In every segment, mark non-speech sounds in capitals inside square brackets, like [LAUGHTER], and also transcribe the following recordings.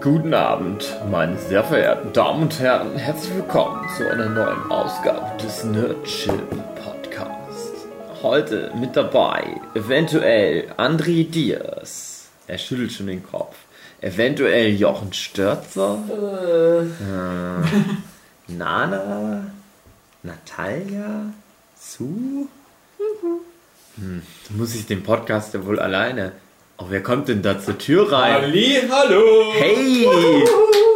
Guten Abend, meine sehr verehrten Damen und Herren. Herzlich willkommen zu einer neuen Ausgabe des Nerdchill Podcasts. Heute mit dabei eventuell André Diaz. Er schüttelt schon den Kopf. Eventuell Jochen Störzer. Äh. Nana. Natalia. Sue. Hm, muss ich den Podcast ja wohl alleine. Oh, wer kommt denn da zur Tür rein? Ali, hallo! Hey,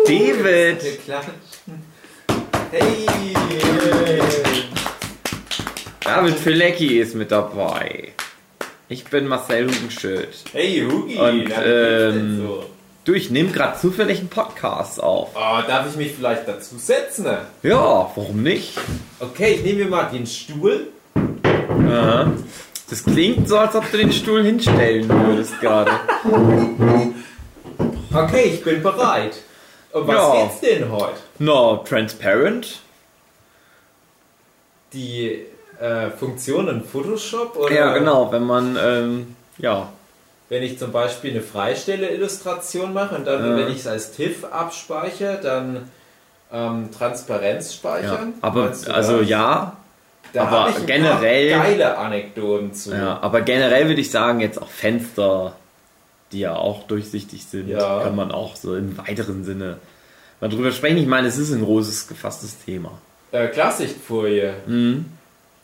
David! Wir klatschen. Hey! David Filecki ist mit dabei. Ich bin Marcel Hugenschild. Hey, Hugi! Und, ähm, so? Du, ich nehme gerade zufällig einen Podcast auf. Oh, darf ich mich vielleicht dazu setzen? Ja, warum nicht? Okay, ich nehme mir mal den Stuhl. Aha. Das klingt so, als ob du den Stuhl hinstellen würdest gerade. Okay, ich bin bereit. Was Ja. geht's denn heute? No, transparent? Die äh, Funktion in Photoshop? Oder Ja, genau, wenn man, ähm, ja. Wenn ich zum Beispiel eine Freistelle-Illustration mache und dann, Ja. wenn ich es als TIFF abspeichere, dann ähm, Transparenz ja. speichern? Aber, Meinst du also das? ja, Da aber generell- geile Anekdoten zu. Ja, aber generell würde ich sagen, jetzt auch Fenster, die ja auch durchsichtig sind, Ja. kann man auch so im weiteren Sinne mal drüber sprechen. Ich meine, es ist ein großes, gefasstes Thema. Äh, Klarsichtfolie. Mhm.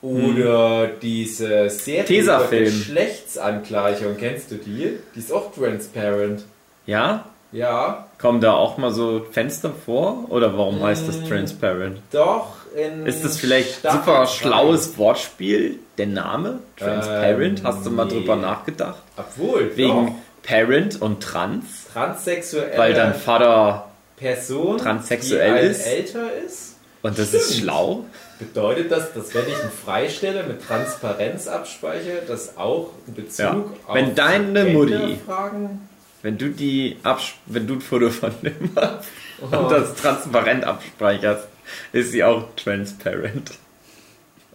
Oder diese Serie über Geschlechtsangleichung, kennst du die? Die ist auch transparent. Ja? Ja, Kommen da auch mal so Fenster vor? Oder warum heißt das Mm. transparent? doch. In Ist das vielleicht Staffel super schlaues Wortspiel? Der Name? Transparent? Ähm, Hast du mal nee. drüber nachgedacht? Obwohl, Wegen doch. Parent und Trans? transsexuelle Weil dein Vater Person, transsexuell ist? älter ist. und das ist Stimmt. schlau? Bedeutet das, dass wenn ich eine Freistelle mit Transparenz abspeichere, das auch in Bezug Ja. auf Wenn deine Mutti- Genderfragen Wenn du die abs wenn du ein Foto von dem [LAUGHS] machst Oh. und das transparent abspeicherst, ist sie auch transparent.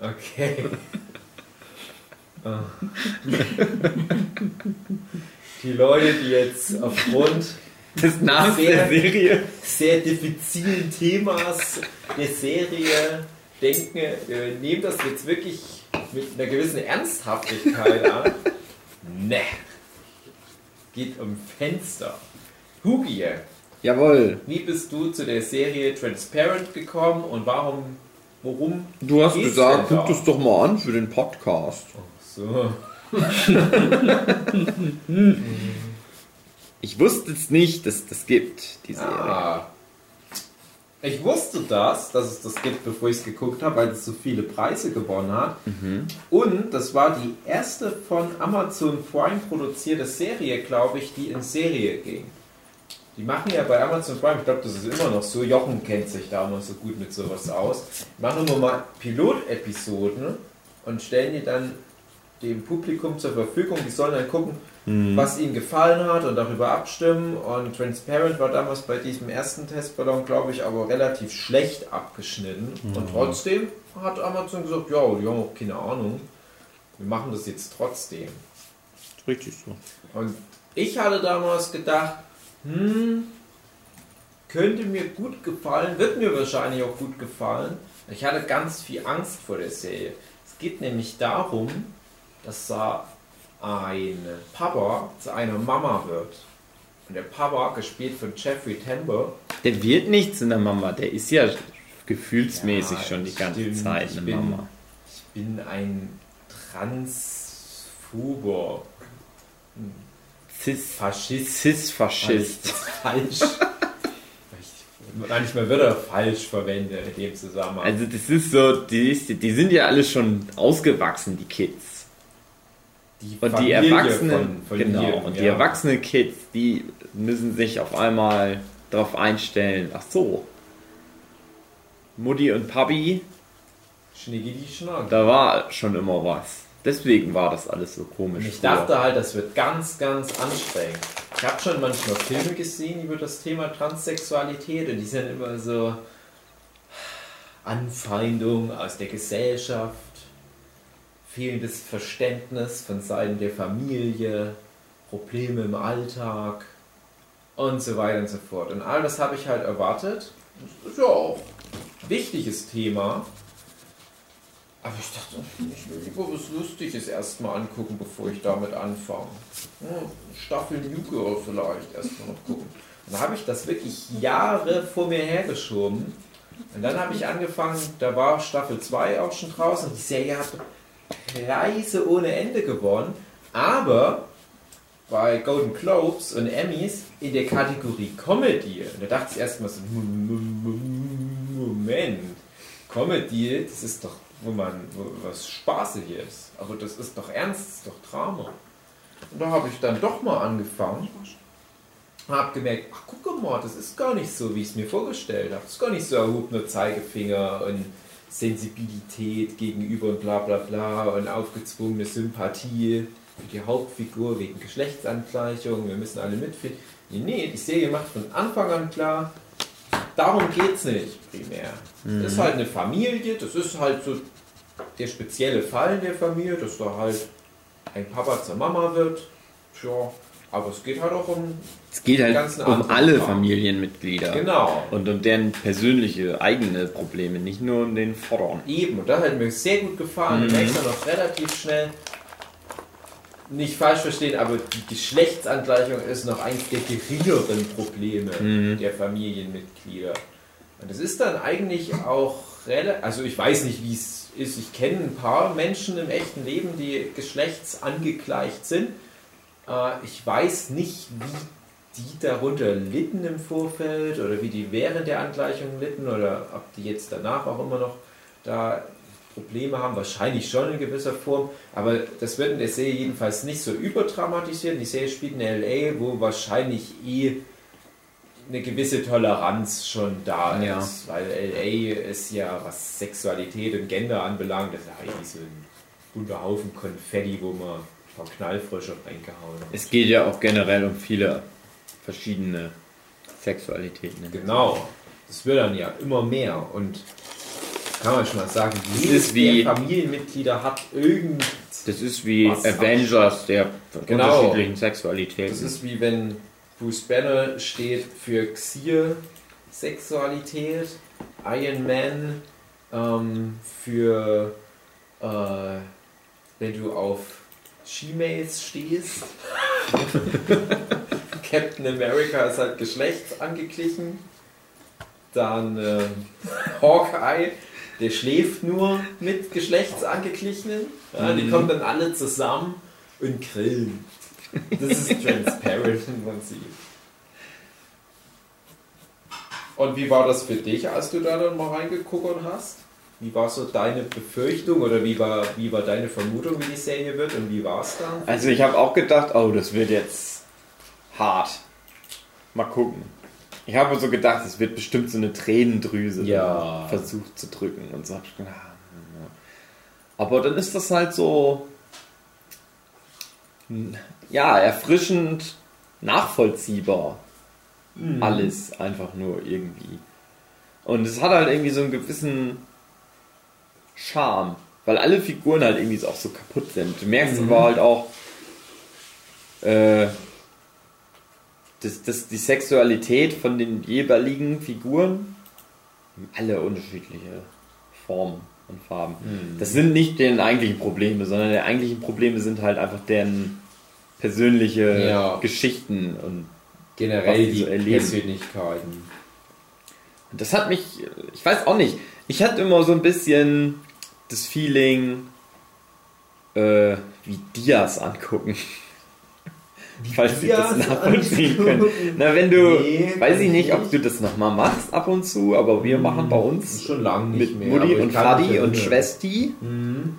Okay. [LAUGHS] Ah. Die Leute, die jetzt aufgrund Das Namens der Sehr- Serie. sehr diffizilen Themas der Serie denken, äh, nehmen das jetzt wirklich mit einer gewissen Ernsthaftigkeit an. [LAUGHS] Ne. Geht um Fenster. Hugie, Jawohl. wie bist du zu der Serie Transparent gekommen und warum, worum Du hast geht's gesagt, denn da? guck das doch mal an für den Podcast. So. [LAUGHS] Ich wusste es nicht, dass das gibt, die Serie. Ah. Ich wusste das, dass es das gibt, bevor ich es geguckt habe, weil es so viele Preise gewonnen hat. Und das war die erste von Amazon Prime produzierte Serie, glaube ich, die in Serie ging. Die machen ja bei Amazon Prime, ich glaube, das ist immer noch so, Jochen kennt sich da immer so gut mit sowas aus, machen immer mal Pilotepisoden und stellen die dann dem Publikum zur Verfügung. Die sollen dann gucken, was ihnen gefallen hat und darüber abstimmen. Und Transparent war damals bei diesem ersten Testballon, glaube ich, aber relativ schlecht abgeschnitten. Und trotzdem hat Amazon gesagt, ja, die haben auch keine Ahnung. Wir machen das jetzt trotzdem. Richtig so. Und ich hatte damals gedacht, hm, könnte mir gut gefallen, wird mir wahrscheinlich auch gut gefallen. Ich hatte ganz viel Angst vor der Serie. Es geht nämlich darum, dass da ein Papa zu einer Mama wird. Und der Papa, gespielt von Jeffrey Tambor, Der wird nichts in der Mama, der ist ja gefühlsmäßig Ja, schon die ganze stimmt. Zeit Ich eine bin- Mama. ich bin ein Transphober, Cis, Faschist. Cis-Faschist. falsch. Ich- Manchmal wird er falsch verwendet in dem Zusammenhang. Also das ist so, die, die sind ja alle schon ausgewachsen, die Kids. Die Und die erwachsenen, von- von genau, hier, und die ja. erwachsenen Kids, die müssen sich auf einmal darauf einstellen, ach so, Mutti und Papi, Schnicki die Schnack. da war schon immer was. Deswegen war das alles so komisch. Ich früher. dachte halt, das wird ganz, ganz anstrengend. Ich habe schon manchmal Filme gesehen über das Thema Transsexualität und die sind immer so Anfeindung aus der Gesellschaft, fehlendes Verständnis von Seiten der Familie, Probleme im Alltag. und so weiter und so fort. Und all das habe ich halt erwartet. Das ist ja auch ein wichtiges Thema. Aber ich dachte, ich will lieber was Lustiges erstmal angucken, bevor ich damit anfange. Staffel New Girl vielleicht erstmal noch gucken. Und da habe ich das wirklich Jahre vor mir hergeschoben. Und dann habe ich angefangen, da war Staffel 2 auch schon draußen die Serie hat Preise ohne Ende gewonnen. Aber bei Golden Globes und Emmys in der Kategorie Comedy. Und da dachte ich erstmal so, Moment, Comedy, das ist doch, wo man, wo was spaßig ist. Aber das ist doch ernst, das ist doch Drama. Und da habe ich dann doch mal angefangen. Habe gemerkt, ach guck mal, das ist gar nicht so, wie ich es mir vorgestellt habe. Das ist gar nicht so erhobener Zeigefinger und Sensibilität gegenüber und bla bla bla und aufgezwungene Sympathie für die Hauptfigur wegen Geschlechtsangleichung, wir müssen alle mitfinden. Nee, nee, die Serie macht von Anfang an klar, darum geht es nicht primär. Mhm. Das ist halt eine Familie, das ist halt so der spezielle Fall in der Familie, dass da halt ein Papa zur Mama wird. Ja, aber es geht halt auch um. Es geht halt um alle Paar. Familienmitglieder. Genau. Und um deren persönliche, eigene Probleme, nicht nur um den Vorderen. Eben, und das hat mir sehr gut gefallen. Mhm. Ich noch relativ schnell nicht falsch verstehen, aber die Geschlechtsangleichung ist noch eines der geringeren Probleme mhm. der Familienmitglieder. Und das ist dann eigentlich auch relativ, also ich weiß nicht, wie es ist. Ich kenne ein paar Menschen im echten Leben, die geschlechtsangegleicht sind. Äh, ich weiß nicht, wie die darunter litten im Vorfeld oder wie die während der Angleichung litten oder ob die jetzt danach auch immer noch da Probleme haben, wahrscheinlich schon in gewisser Form, aber das wird in der Serie jedenfalls nicht so überdramatisiert. Die Serie spielt in LA, wo wahrscheinlich eh eine gewisse Toleranz schon da ja. ist, weil LA ist ja, was Sexualität und Gender anbelangt, das ist ja eigentlich so ein bunter Haufen Konfetti, wo man paar Knallfrösche reingehauen. Es geht ja auch generell um viele verschiedene Sexualitäten. Genau, das wird dann ja immer mehr und kann man schon mal sagen, jedes wie, der Familienmitglieder hat irgend. Das ist wie Avengers der genau. unterschiedlichen Sexualitäten. Das ist wie wenn Bruce Banner steht für Xier Sexualität, Iron Man ähm, für äh, wenn du auf She-Mails stehst. [LAUGHS] Captain America ist halt geschlechtsangeglichen. Dann äh, Hawkeye der schläft nur mit Geschlechtsangeglichen. Ja, die mhm. kommen dann alle zusammen und grillen. Das ist transparent im Prinzip. Und wie war das für dich, als du da dann mal reingeguckt hast? Wie war so deine Befürchtung oder wie war, wie war deine Vermutung, wie die Serie wird und wie war es dann? Also ich habe auch gedacht, oh, das wird jetzt hart. Mal gucken. Ich habe so gedacht, es wird bestimmt so eine Tränendrüse ja. versucht zu drücken und so. Aber dann ist das halt so, ja, erfrischend nachvollziehbar. Mhm. Alles einfach nur irgendwie. Und es hat halt irgendwie so einen gewissen Charme, weil alle Figuren halt irgendwie auch so kaputt sind. Du merkst mhm. aber halt auch, äh, das, das, die Sexualität von den jeweiligen Figuren alle unterschiedliche Formen und Farben. Mhm. Das sind nicht deren eigentlichen Probleme, sondern die eigentlichen Probleme sind halt einfach deren persönliche ja. Geschichten und generell die so Persönlichkeiten. Das hat mich, ich weiß auch nicht, ich hatte immer so ein bisschen das Feeling, äh, wie Dias angucken. Falls Sie das nachvollziehen können. Na, wenn du, nee, weiß ich nicht, ob du das nochmal machst ab und zu, aber wir hm, machen bei uns schon lange mit mehr, Mutti und Fadi und Schwesti mhm.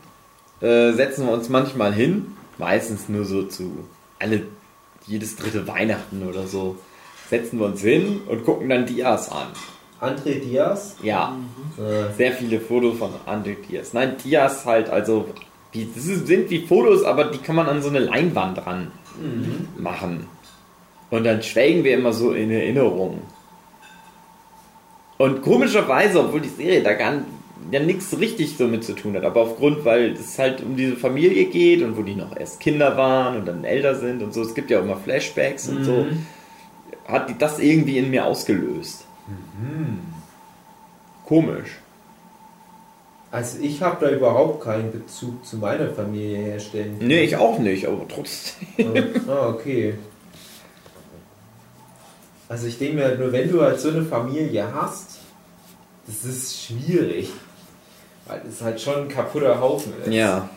äh, setzen wir uns manchmal hin, meistens nur so zu alle jedes dritte Weihnachten oder so, setzen wir uns hin und gucken dann Dias an. André Diaz? Ja. Mhm. Sehr viele Fotos von André Diaz. Nein, Diaz halt, also, die, das sind wie Fotos, aber die kann man an so eine Leinwand ran mhm. machen. Und dann schwelgen wir immer so in Erinnerung. Und komischerweise, obwohl die Serie da gar ja nichts richtig so mit zu tun hat, aber aufgrund, weil es halt um diese Familie geht und wo die noch erst Kinder waren und dann älter sind und so, es gibt ja auch immer Flashbacks mhm. und so, hat die das irgendwie in mir ausgelöst. Komisch. Also ich habe da überhaupt keinen Bezug zu meiner Familie herstellen. Nee, ich auch nicht, aber trotzdem. ah, okay. Also ich denke mir halt nur, wenn du halt so eine Familie hast, das ist schwierig. Weil es halt schon ein kaputter Haufen ist. Ja.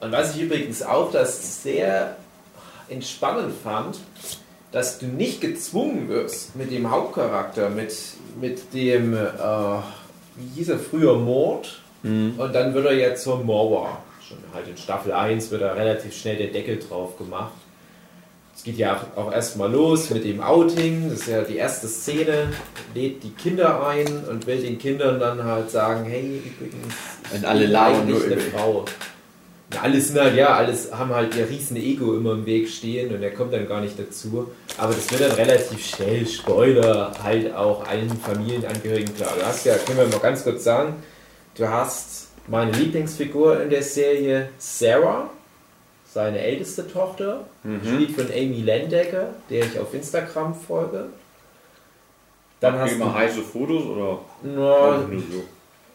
Und was ich übrigens auch das sehr entspannend fand, dass du nicht gezwungen wirst mit dem Hauptcharakter, mit, mit dem, äh, wie hieß er früher, Mord. Und dann wird er jetzt zur Mauer. Schon halt in Staffel 1 wird er relativ schnell der Deckel drauf gemacht. Es geht ja auch erstmal los mit dem Outing. Das ist ja die erste Szene. Lädt die Kinder ein und will den Kindern dann halt sagen: Hey, übrigens, Und alle ich bin eigentlich nur eine Frau. Alles sind halt, ja, alles haben halt ihr riesen Ego immer im Weg stehen und er kommt dann gar nicht dazu. Aber das wird dann relativ schnell, Spoiler, halt auch allen Familienangehörigen klar. Du hast ja, können wir mal ganz kurz sagen, du hast meine Lieblingsfigur in der Serie, Sarah, seine älteste Tochter, gespielt von Amy Landecker, der ich auf Instagram folge. Dann hast du, heiße Fotos oder? na,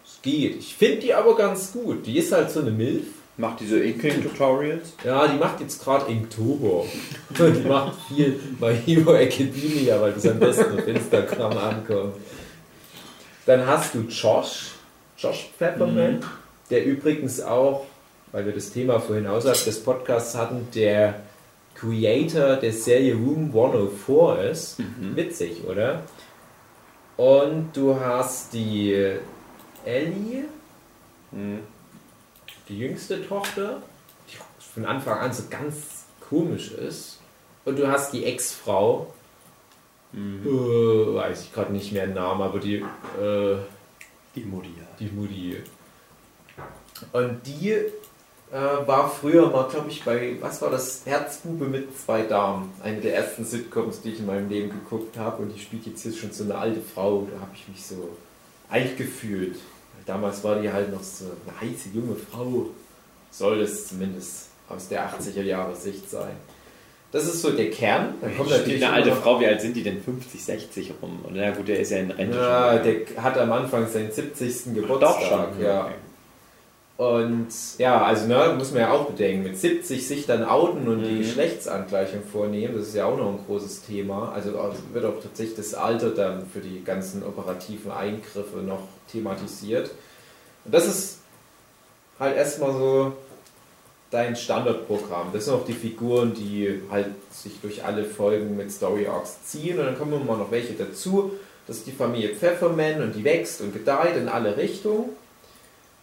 es geht. Ich finde die aber ganz gut. Die ist halt so eine Milf. Macht diese Ekeln-Tutorials? Ja, die macht jetzt gerade Inktober. [LAUGHS] Die macht viel bei Hero Academia, weil das am besten auf Instagram ankommt. Dann hast du Josh, Josh Pepperman, der übrigens auch, weil wir das Thema vorhin außerhalb des Podcasts hatten, der Creator der Serie Room 104 ist. Witzig, oder? Und du hast die Ellie, die jüngste Tochter, die von Anfang an so ganz komisch ist. Und du hast die Ex-Frau, äh, weiß ich gerade nicht mehr den Namen, aber die, äh, Die Mutti. die Mutti. Und die äh, war früher mal, glaube ich, bei, was war das? Herzbube mit zwei Damen. Eine der ersten Sitcoms, die ich in meinem Leben geguckt habe. Und die spielt jetzt hier schon so eine alte Frau. Da habe ich mich so alt gefühlt. Damals war die halt noch so eine heiße junge Frau. Soll es zumindest aus der 80er Jahre Sicht sein. Das ist so der Kern. Dann kommt natürlich eine alte Frau, wie alt sind die denn? 50, 60 rum? Und na gut, der ist ja in Rente. Ja, der hat am Anfang seinen 70. Geburtstag. Doch schon. ja. Okay. Und ja, also ne, muss man ja auch bedenken, mit 70 sich dann outen und die Mhm. Geschlechtsangleichung vornehmen, das ist ja auch noch ein großes Thema. Also wird auch tatsächlich das Alter dann für die ganzen operativen Eingriffe noch thematisiert. Und das ist halt erstmal so dein Standardprogramm. Das sind auch die Figuren, die halt sich durch alle Folgen mit Story Arcs ziehen und dann kommen immer noch welche dazu. Das ist die Familie Pfefferman und die wächst und gedeiht in alle Richtungen.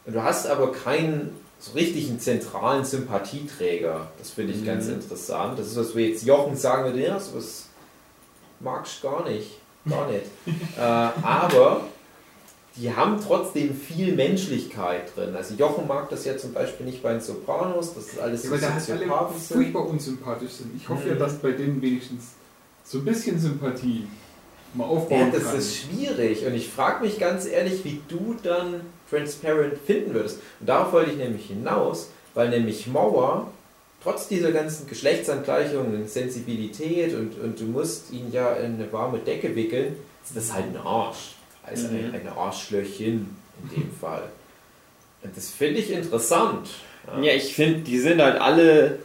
Und du hast aber keinen so richtigen zentralen Sympathieträger. Das finde ich ganz interessant. Das ist, was wir jetzt Jochen sagen würde, ja, sowas magst du gar nicht. Gar nicht. [LAUGHS] äh, aber die haben trotzdem viel Menschlichkeit drin. Also Jochen mag das ja zum Beispiel nicht bei den Sopranos, das ist alles Ja, so weil da halt alle sind. furchtbar unsympathisch sind. Ich hoffe ja, Mhm. dass bei denen wenigstens so ein bisschen Sympathie mal Ja, aufbauen das kann. ist schwierig und ich frage mich ganz ehrlich, wie du dann Transparent finden würdest. Und darauf wollte ich nämlich hinaus, weil nämlich Mauer, trotz dieser ganzen Geschlechtsangleichungen, Sensibilität und, und du musst ihn ja in eine warme Decke wickeln, ist das halt ein Arsch. Also ein, ein Arschlöchchen in dem Fall. Und das finde ich interessant. Ja, ich finde, die sind halt alle.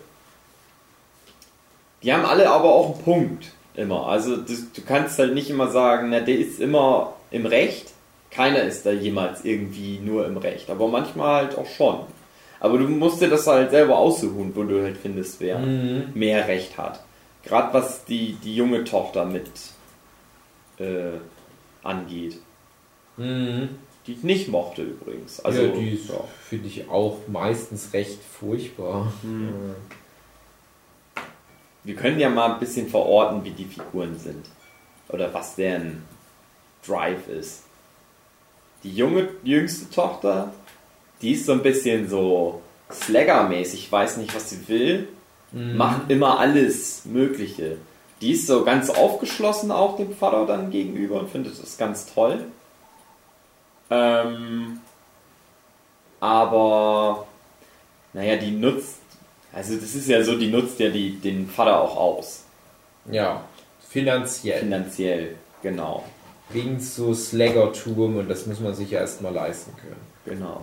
Die haben alle aber auch einen Punkt. Immer. Also du, du kannst halt nicht immer sagen, na, der ist immer im Recht. Keiner ist da jemals irgendwie nur im Recht. Aber manchmal halt auch schon. Aber du musst dir das halt selber aussuchen, wo du halt findest, wer Mhm. mehr Recht hat. Gerade was die, die junge Tochter mit äh, angeht. Mhm. Die ich nicht mochte übrigens. Also, ja, die ist, ja. finde ich, auch meistens recht furchtbar. Wir können ja mal ein bisschen verorten, wie die Figuren sind. Oder was deren Drive ist. Die junge, jüngste Tochter, die ist so ein bisschen so Slagger-mäßig, weiß nicht, was sie will, macht immer alles Mögliche. Die ist so ganz aufgeschlossen auch dem Vater dann gegenüber und findet das ganz toll. Ähm, aber, naja, die nutzt, also das ist ja so, die nutzt ja die, den Vater auch aus. Ja, Finanziell. Finanziell, genau. Wegen so Slaggertum und das muss man sich ja erstmal leisten können. Genau.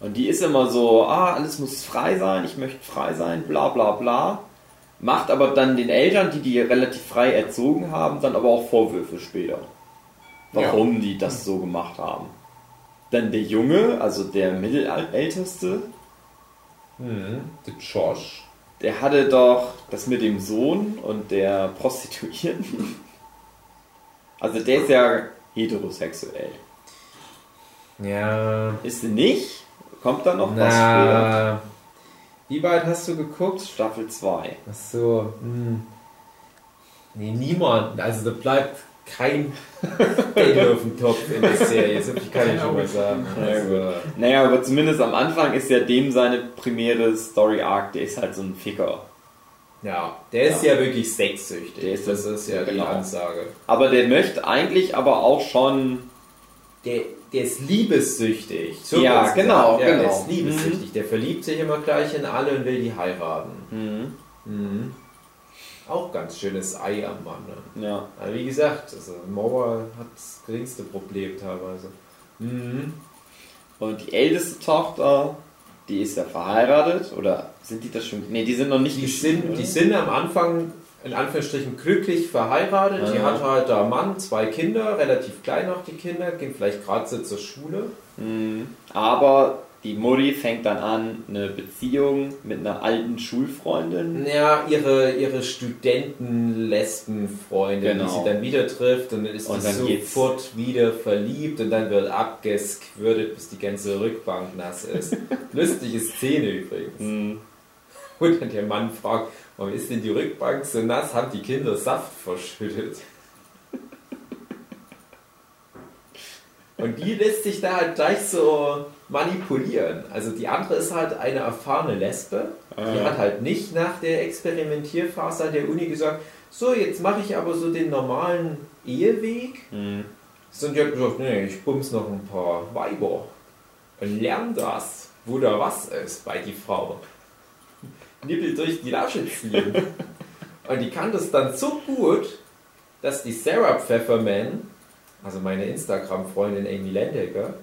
Und die ist immer so, ah, alles muss frei sein, ich möchte frei sein, bla bla bla. Macht aber dann den Eltern, die die relativ frei erzogen haben, dann aber auch Vorwürfe später. Warum die das so gemacht haben. Dann der Junge, also der Mittelälteste, Mhm. Der Josh. der hatte doch das mit dem Sohn und der Prostituierten. Also der ist ja heterosexuell. Ja. Ist sie nicht? Kommt da noch was für? Na. Wie weit hast du geguckt? Staffel 2. Ach so. Hm. Nee, niemand. Also da bleibt kein Deckel [LAUGHS] auf dem Topf in der Serie. Viel kann ich schon mal sagen. Also, Naja, aber zumindest am Anfang ist ja dem seine primäre Story Arc, der ist halt so ein Ficker. Ja, der ist ja, wirklich sexsüchtig. Der ist- das ist ja die genau. Ansage. Aber der möchte eigentlich aber auch schon. Der, der ist liebessüchtig. Ja, genau, ja, Der genau. ist liebessüchtig. Der verliebt sich immer gleich in alle und will die heiraten. Mhm. Mhm. Auch ganz schönes Ei am Mann. Ne? Ja. Aber wie gesagt, also Mauer hat das geringste Problem teilweise. Mhm. Und die älteste Tochter, die ist ja verheiratet. Oder sind die das schon? Ne, die sind noch nicht Die sind, die oder? sind am Anfang in Anführungsstrichen glücklich verheiratet. Die Ja. hat halt da Mann, zwei Kinder, relativ klein noch die Kinder, gehen vielleicht gerade zur Schule. Mhm. Aber die Mutti fängt dann an, eine Beziehung mit einer alten Schulfreundin. Ja, ihre, ihre Studenten-Lesben-Freundin, Genau. die sie dann wieder trifft und dann ist Und sie dann sofort wieder verliebt und dann wird abgesquirtet, bis die ganze Rückbank nass ist. [LAUGHS] Lustige Szene übrigens. Mhm. Und dann der Mann fragt, warum ist denn die Rückbank so nass? Haben die Kinder Saft verschüttet? Und die lässt sich da halt gleich so manipulieren. Also die andere ist halt eine erfahrene Lesbe. Die Ah. hat halt nicht nach der Experimentierphase an der Uni gesagt, so jetzt mache ich aber so den normalen Eheweg. Mhm. Sondern die hat gesagt, nee, ich bums noch ein paar Weiber. Und lern das, wo da was ist bei die Frau. Nippel durch die Lasche ziehen. [LAUGHS] Und die kann das dann so gut, dass die Sarah Pfefferman, also meine Instagram-Freundin Amy Landecker,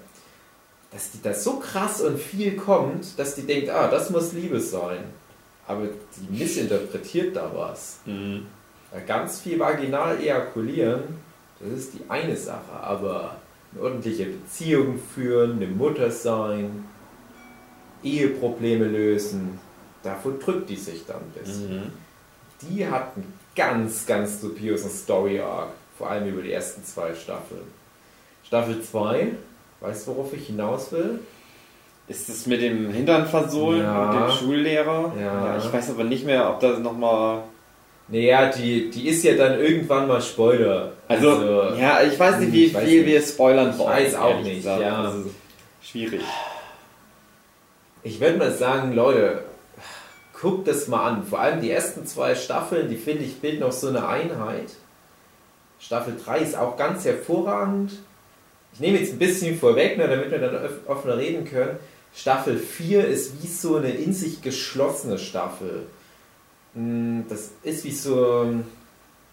dass die da so krass und viel kommt, dass die denkt, ah, das muss Liebe sein. Aber die missinterpretiert da was. Mhm. Ganz viel vaginal ejakulieren, das ist die eine Sache, aber eine ordentliche Beziehung führen, eine Mutter sein, Eheprobleme lösen, davon drückt die sich dann ein bisschen. Mhm. Die hat einen ganz, ganz dubiosen Story-Arc, vor allem über die ersten zwei Staffeln. Staffel 2, weißt du, worauf ich hinaus will? Ist das mit dem Hintern versohlen Ja. und dem Schullehrer? Ja. Ich weiß aber nicht mehr, ob das nochmal. Naja, die, die ist ja dann irgendwann mal Spoiler. Also, ja, ich weiß nicht, wie ich weiß viel nicht. wir spoilern Ich wollen. weiß auch nicht, gesagt. ja. Ist schwierig. Ich würde mal sagen, Leute, guckt das mal an. Vor allem die ersten zwei Staffeln, die finde ich bilden noch so eine Einheit. Staffel 3 ist auch ganz hervorragend. Ich nehme jetzt ein bisschen vorweg, ne, damit wir dann offener reden können. Staffel 4 ist wie so eine in sich geschlossene Staffel. Mm, Das ist wie so,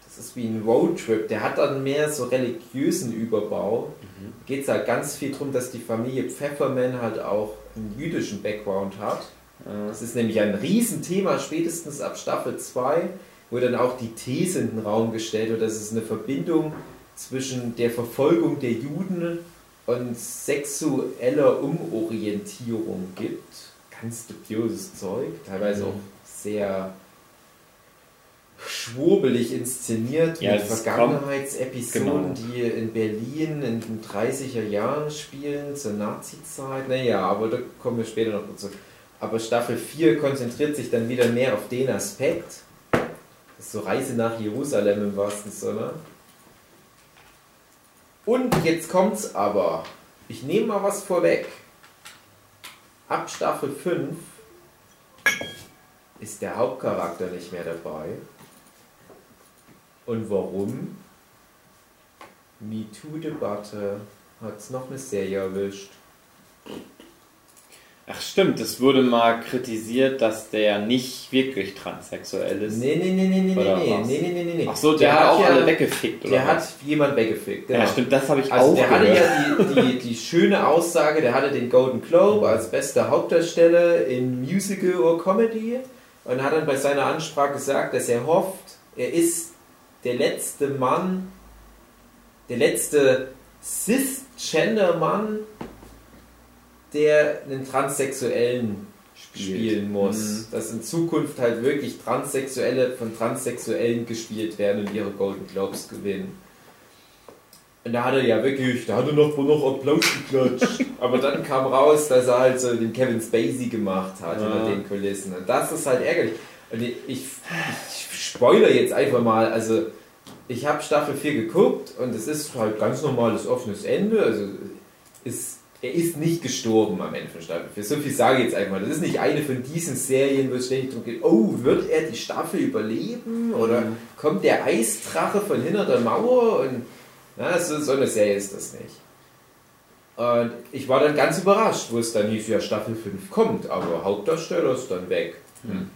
das ist wie ein Roadtrip. Der hat dann mehr so religiösen Überbau. Geht es halt ganz viel darum, dass die Familie Pfefferman halt auch einen jüdischen Background hat. Das ist nämlich ein Riesenthema, spätestens ab Staffel 2, wo dann auch die These in den Raum gestellt wird, dass es eine Verbindung zwischen der Verfolgung der Juden und sexueller Umorientierung gibt. Ganz dubioses Zeug, teilweise Mhm. auch sehr schwurbelig inszeniert Ja, mit Vergangenheitsepisoden, genau. die in Berlin in den 30er Jahren spielen, zur Nazi-Zeit. Naja, aber da kommen wir später noch dazu. Aber Staffel 4 konzentriert sich dann wieder mehr auf den Aspekt. Das ist so Reise nach Jerusalem im wahrsten Sinne. Und jetzt kommt's aber. Ich nehme mal was vorweg. Ab Staffel 5 ist der Hauptcharakter nicht mehr dabei. Und warum? MeToo-Debatte hat noch eine Serie erwischt. Ach stimmt, es wurde mal kritisiert, dass der nicht wirklich transsexuell ist. Nee, nee, nee, nee, nee, Oder nee, nee, nee, nee, nee, nee. Ach so, der, hat auch ja, alle weggefickt, oder Der was? hat jemand weggefickt, genau. Ja, stimmt, das habe ich Also auch der hatte gehört. ja die, die, die schöne Aussage, der hatte den Golden Globe als bester Hauptdarsteller in Musical oder Comedy und hat dann bei seiner Ansprache gesagt, dass er hofft, er ist der letzte Mann, der letzte Cisgender-Mann, der einen Transsexuellen spielen muss. Mhm. Dass in Zukunft halt wirklich Transsexuelle von Transsexuellen gespielt werden und ihre Golden Globes gewinnen. Und da hat er ja wirklich, da hat er noch, noch Applaus geklatscht. [LAUGHS] Aber dann kam raus, dass er halt so den Kevin Spacey gemacht hat Ja. hinter den Kulissen. Und das ist halt ärgerlich. Und ich, ich, ich spoiler jetzt einfach mal, also ich habe Staffel 4 geguckt und es ist halt ganz normales offenes Ende. Also ist, er ist nicht gestorben am Ende von Staffel 4. So viel sage ich jetzt einfach mal. Das ist nicht eine von diesen Serien, wo es ständig darum geht, oh, wird er die Staffel überleben? Oder Mhm. kommt der Eisdrache von hinter der Mauer? Und na, so, so eine Serie ist das nicht. Und ich war dann ganz überrascht, wo es dann hieß, ja, Staffel 5 kommt, aber Hauptdarsteller ist dann weg. Hm.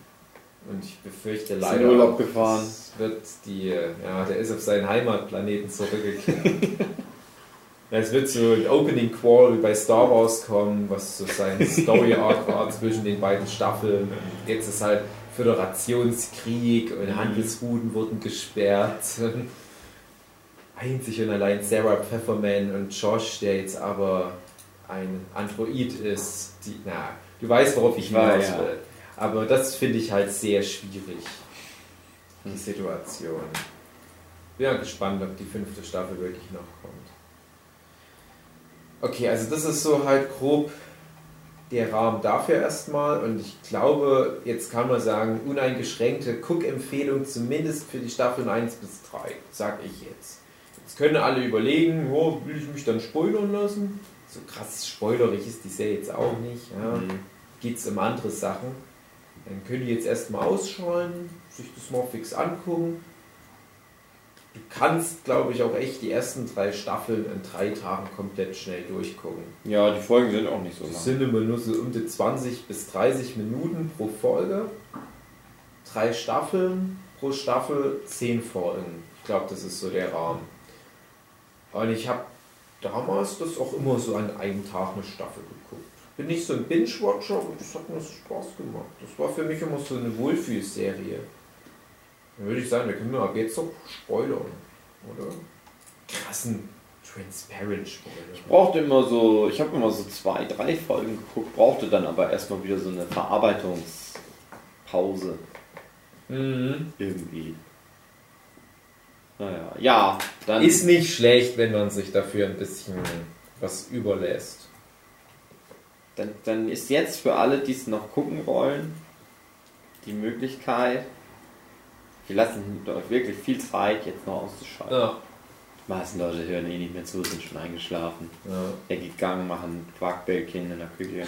Und ich befürchte in leider, Urlaub auch, gefahren. es wird die, ja, der ist auf seinen Heimatplaneten zurückgekehrt. [LAUGHS] Ja, es wird so ein Opening Qual wie bei Star Wars kommen, was so sein [LAUGHS] Story Arc war zwischen den beiden Staffeln. Und jetzt ist halt Föderationskrieg und Handelsrouten wurden gesperrt. [LAUGHS] Einzig und allein Sarah Pfefferman und Josh, der jetzt aber ein Android ist. Die, na, du weißt, worauf ich hinaus ja. will. Aber das finde ich halt sehr schwierig, die Situation. Bin ja gespannt, ob die fünfte Staffel wirklich noch kommt. Okay, also das ist so halt grob der Rahmen dafür erstmal und ich glaube, jetzt kann man sagen, uneingeschränkte Cook-Empfehlung zumindest für die Staffeln 1 bis 3, sag ich jetzt. Jetzt können alle überlegen, oh, will ich mich dann spoilern lassen? So krass spoilerig ist die Serie jetzt auch nicht. Ja. Mhm. Geht es um andere Sachen? Dann können die jetzt erstmal ausschalten, sich das mal fix angucken. Du kannst, glaube ich, auch echt die ersten drei Staffeln in drei Tagen komplett schnell durchgucken. Ja, die Folgen sind auch nicht so lang. sind immer nur so um die 20 bis 30 Minuten pro Folge. Drei Staffeln, pro Staffel 10 Folgen. Ich glaube, das ist so der Rahmen. Und ich habe damals das auch immer so an einem Tag eine Staffel geguckt. Bin nicht so ein Binge-Watcher, aber das hat mir so Spaß gemacht. Das war für mich immer so eine Wohlfühlserie. Dann würde ich sagen, da können wir ab jetzt doch spoilern, oder? Krassen Transparent Spoiler. brauchte immer so, ich habe immer so zwei, drei Folgen geguckt, brauchte dann aber erstmal wieder so eine Verarbeitungspause Mhm. irgendwie. Naja, ja, dann Ist nicht schlecht, wenn man sich dafür ein bisschen was überlässt. dann, dann ist jetzt für alle, die es noch gucken wollen, die Möglichkeit, wir lassen euch wirklich viel Zeit, jetzt noch auszuschalten. Ja. Die meisten Leute hören eh nicht mehr zu, sind schon eingeschlafen. ja. Er geht Gang, machen Quarkbällchen in der Küche.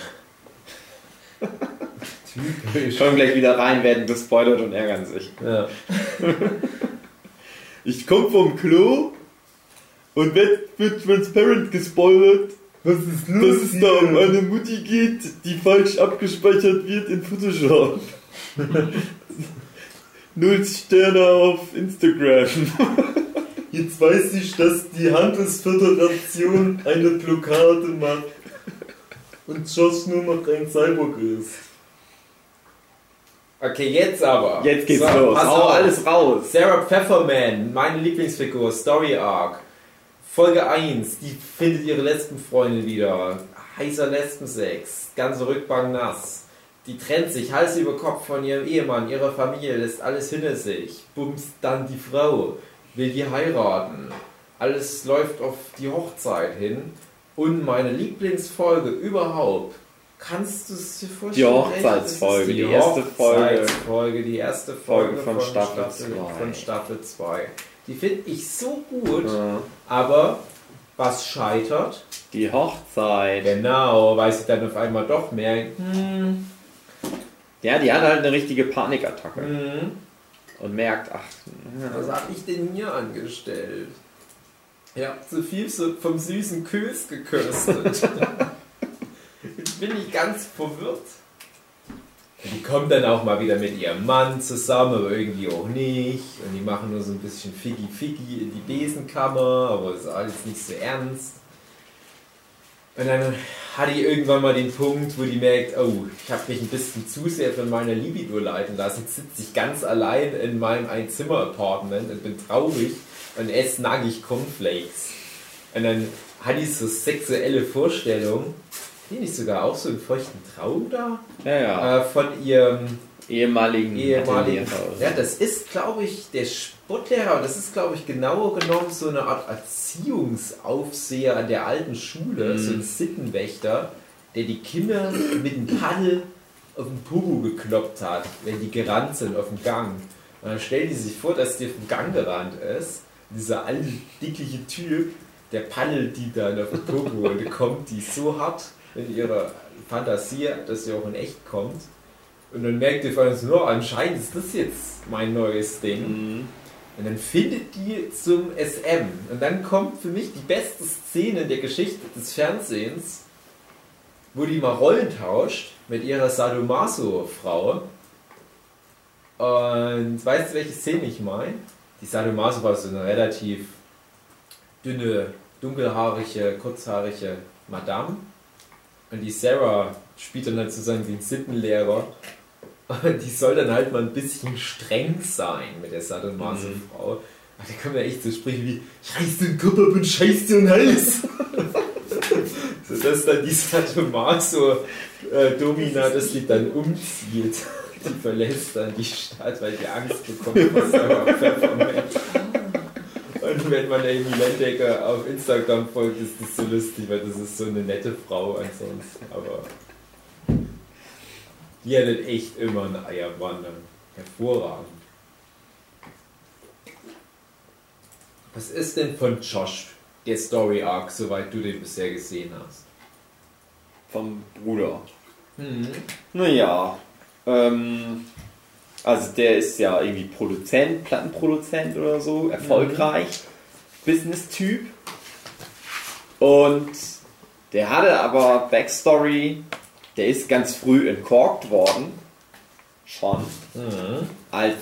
Typisch. Kommen gleich wieder rein, werden gespoilert und ärgern sich. Ja. [LAUGHS] Ich komme vom Klo und wird, wird transparent gespoilert, Was ist dass es da um eine Mutti geht, die falsch abgespeichert wird in Photoshop. [LAUGHS] Null Sterne auf Instagram. [LAUGHS] Jetzt weiß ich, dass die Handelsföderation eine Blockade macht und Josh nur noch ein Cyborg ist. Okay, jetzt aber. Jetzt geht's So, los. pass Hau alles raus. Sarah Pfefferman, meine Lieblingsfigur, Story Arc. Folge 1, die findet ihre Lesbenfreundin wieder. Heißer Lesbensex, ganze Rückbank nass. Die trennt sich Hals über Kopf von ihrem Ehemann, ihrer Familie, lässt alles hinter sich. Bumst dann die Frau, will die heiraten. Alles läuft auf die Hochzeit hin. Und meine Lieblingsfolge überhaupt. Kannst du es dir vorstellen? Die Hochzeitsfolge, ist die erste Folge. Die erste Folge, Folge von Staffel zwei. von Staffel 2. Die finde ich so gut, Ja. aber was scheitert? Die Hochzeit. Genau, weil sie dann auf einmal doch merkt, hm, Ja, die hat halt eine richtige Panikattacke hm, und merkt, ach, was habe ich denn hier angestellt? Ihr habt zu viel so vom süßen Kös gekostet. Jetzt [LAUGHS] bin nicht ganz verwirrt. Die kommt dann auch mal wieder mit ihrem Mann zusammen, aber irgendwie auch nicht. Und die machen nur so ein bisschen Figgi-Figgi in die Besenkammer, aber ist alles nicht so ernst. Und dann hat die irgendwann mal den Punkt, wo die merkt, oh, ich habe mich ein bisschen zu sehr von meiner Libido leiten lassen. Jetzt sitze ich ganz allein in meinem Einzimmer-Apartment und bin traurig und esse nackig Cornflakes. Und dann hat die so sexuelle Vorstellung, die nicht sogar auch so einen feuchten Traum da? Ja, ja. Äh, von ihrem ehemaligen, ehemaligen. Ja, das ist, glaube ich, der Sportlehrer. Das ist, glaube ich, genauer genommen so eine Art Erziehungsaufseher an der alten Schule, Mhm. so ein Sittenwächter, der die Kinder mit dem Paddel auf den Pogo gekloppt hat, wenn die gerannt sind auf dem Gang. Und dann stellen die sich vor, dass die auf dem Gang gerannt ist. Dieser alte, dickliche Typ, der paddelt die dann auf den Pogo und kommt die so hart in ihrer Fantasie, dass sie auch in echt kommt. Und dann merkt ihr allem so, no, anscheinend ist das jetzt mein neues Ding. Mhm. Und dann findet die zum SM. Und dann kommt für mich die beste Szene der Geschichte des Fernsehens, wo die mal Rollen tauscht mit ihrer Sadomaso-Frau. Und weißt du, welche Szene ich meine? Die Sadomaso war so eine relativ dünne, dunkelhaarige, kurzhaarige Madame. Und die Sarah spielt dann halt sozusagen den Sittenlehrer. Die soll dann halt mal ein bisschen streng sein mit der Sadomaso-Frau. Aber da kommen ja echt so Sprüche wie: Scheiß den Kopf ab und scheiß dir den Hals. [LAUGHS] so dass dann die Sadomaso-Domina das Lied dann umzieht. Die verlässt dann die Stadt, weil die Angst bekommt vor Sarah Pfefferman. Und wenn man Amy Lendecker auf Instagram folgt, ist das so lustig, weil das ist so eine nette Frau ansonsten. Aber die hat halt echt immer eine Eierwanne. Hervorragend. Was ist denn von Josh, der Story Arc, soweit du den bisher gesehen hast? Vom Bruder. Mhm. Naja, ähm, also der ist ja irgendwie Produzent, Plattenproduzent oder so, erfolgreich, Business-Typ. Und der hatte aber Backstory, der ist ganz früh entkorkt worden. Schon. Mhm. Als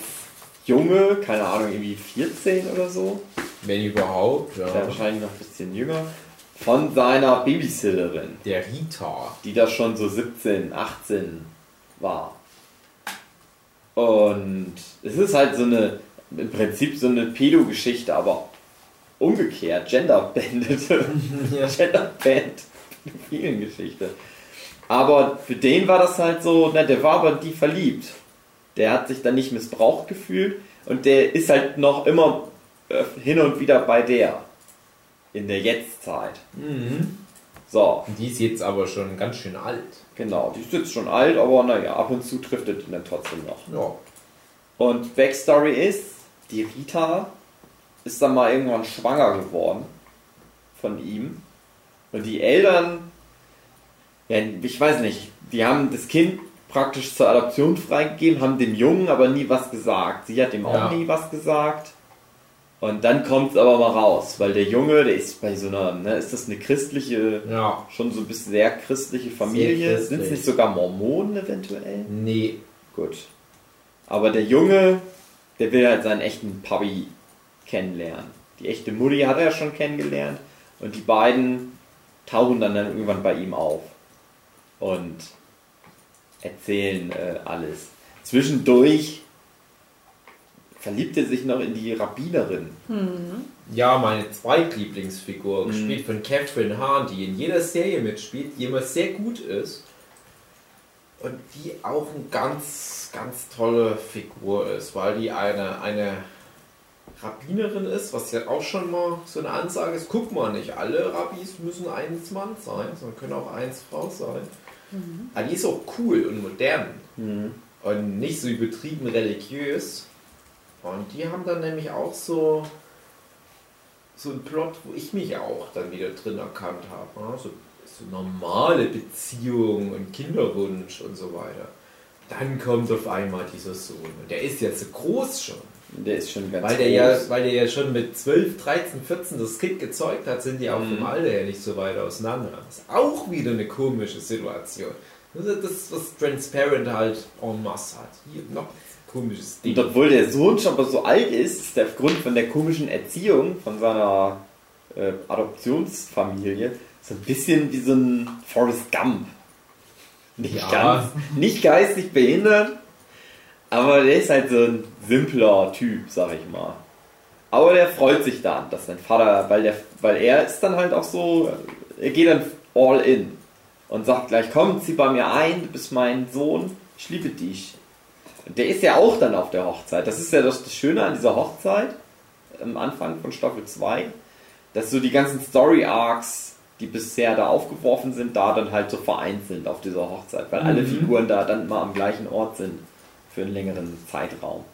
Junge, keine Ahnung, irgendwie 14 oder so. Wenn überhaupt, Der ja. wahrscheinlich noch ein bisschen jünger. Von seiner Babysitterin. Der Rita. die da schon so 17, 18 war. Und es ist halt so eine, im Prinzip so eine Pedo-Geschichte, aber umgekehrt, genderbendete, [LAUGHS] Ja. genderband, vielen Geschichte. Aber für den war das halt so, na, der war aber die verliebt. Der hat sich dann nicht missbraucht gefühlt und der ist halt noch immer äh, hin und wieder bei der. In der Jetztzeit. Mhm. So, Die ist jetzt aber schon ganz schön alt. Genau, die ist jetzt schon alt, aber naja, ab und zu trifft er den dann trotzdem noch. Ja. Und Backstory ist, die Rita ist dann mal irgendwann schwanger geworden von ihm. Und die Eltern, ja, ich weiß nicht, die haben das Kind praktisch zur Adoption freigegeben, haben dem Jungen aber nie was gesagt. Sie hat ihm auch Ja. nie was gesagt. Und dann kommt es aber mal raus, weil der Junge, der ist bei so einer, ne, ist das eine christliche, Ja. schon so ein bisschen sehr christliche Familie? christlich. Sind es nicht sogar Mormonen eventuell? Nee. Gut. Aber der Junge, der will halt seinen echten Papi kennenlernen. Die echte Mutti hat er ja schon kennengelernt und die beiden tauchen dann, dann irgendwann bei ihm auf und erzählen äh, alles. Zwischendurch verliebt er sich noch in die Rabbinerin. Ja, meine Zweitlieblingsfigur, Mhm. gespielt von Catherine Hahn, die in jeder Serie mitspielt, die immer sehr gut ist. Und die auch eine ganz, ganz tolle Figur ist, weil die eine, eine Rabbinerin ist, was ja auch schon mal so eine Ansage ist. Guck mal, nicht alle Rabbis müssen eins Mann sein, sondern können auch eins Frau sein. Aber die ist auch cool und modern und nicht so übertrieben religiös. Und die haben dann nämlich auch so, so einen Plot, wo ich mich auch dann wieder drin erkannt habe. ne? So, so normale Beziehungen und Kinderwunsch und so weiter. Dann kommt auf einmal dieser Sohn und der ist jetzt so groß schon. Der ist schon ganz Weil der, ja, groß. weil der ja schon mit 12, 13, 14 das Kind gezeugt hat, sind die auch Mhm. vom Alter her nicht so weit auseinander. Das ist auch wieder eine komische Situation. Das ist das, was Transparent halt en masse hat. Hier noch ein komisches Ding. Und obwohl der Sohn schon aber so alt ist, ist der aufgrund von der komischen Erziehung von seiner äh, Adoptionsfamilie so ein bisschen wie so ein Forrest Gump. Nicht, Ja. ganz, nicht geistig behindert, aber der ist halt so ein simpler Typ, sag ich mal. Aber der freut sich dann, dass sein Vater, weil, der, weil er ist dann halt auch so, er geht dann all in und sagt gleich, komm, zieh bei mir ein, du bist mein Sohn, ich liebe dich. Und Der ist ja auch dann auf der Hochzeit. Das ist ja das, das Schöne an dieser Hochzeit, am Anfang von Staffel 2, dass so die ganzen Story-Arcs, die bisher da aufgeworfen sind, da dann halt so vereint sind auf dieser Hochzeit, weil alle Figuren da dann mal am gleichen Ort sind für einen längeren Zeitraum.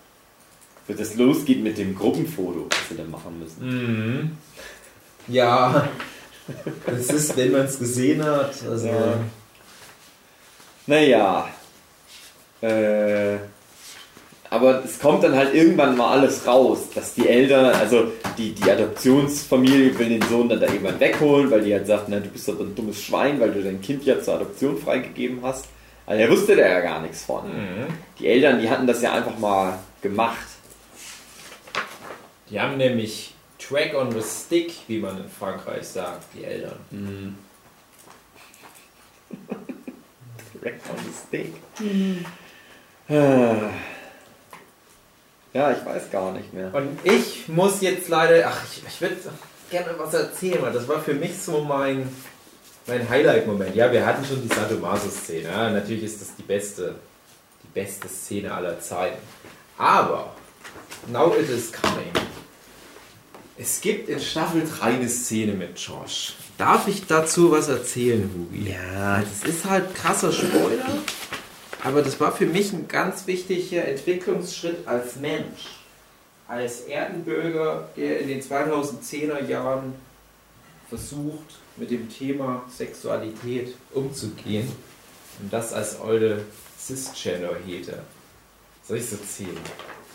Für das losgeht mit dem Gruppenfoto, das sie dann machen müssen. Mhm. Ja, das ist, wenn man es gesehen hat. Also, Ja. Naja. Äh, aber es kommt dann halt irgendwann mal alles raus, dass die Eltern, also die, die Adoptionsfamilie will den Sohn dann da irgendwann wegholen, weil die halt sagt, na, du bist doch ein dummes Schwein, weil du dein Kind ja zur Adoption freigegeben hast. Also er wusste da ja gar nichts von. Mhm. Die Eltern, die hatten das ja einfach mal gemacht. Die haben nämlich Track on the Stick, wie man in Frankreich sagt, die Eltern. [LAUGHS] Direct on the stick. Ja, ich weiß gar nicht mehr. Und ich muss jetzt leider, ach, ich, ich würde gerne was erzählen, weil das war für mich so mein, mein Highlight-Moment. Ja, wir hatten schon die Sadomaso-Szene. Ja, natürlich ist das die beste, die beste Szene aller Zeiten. Aber, now it is coming. Es gibt in Staffel 3 eine Szene mit Josh. Darf ich dazu was erzählen, Hugi? Ja, Das ist halt krasser Spoiler, aber das war für mich ein ganz wichtiger Entwicklungsschritt als Mensch. Als Erdenbürger, der in den 2010er Jahren versucht, mit dem Thema Sexualität umzugehen und das als eure Cisgender-Hete. Soll ich es erzählen?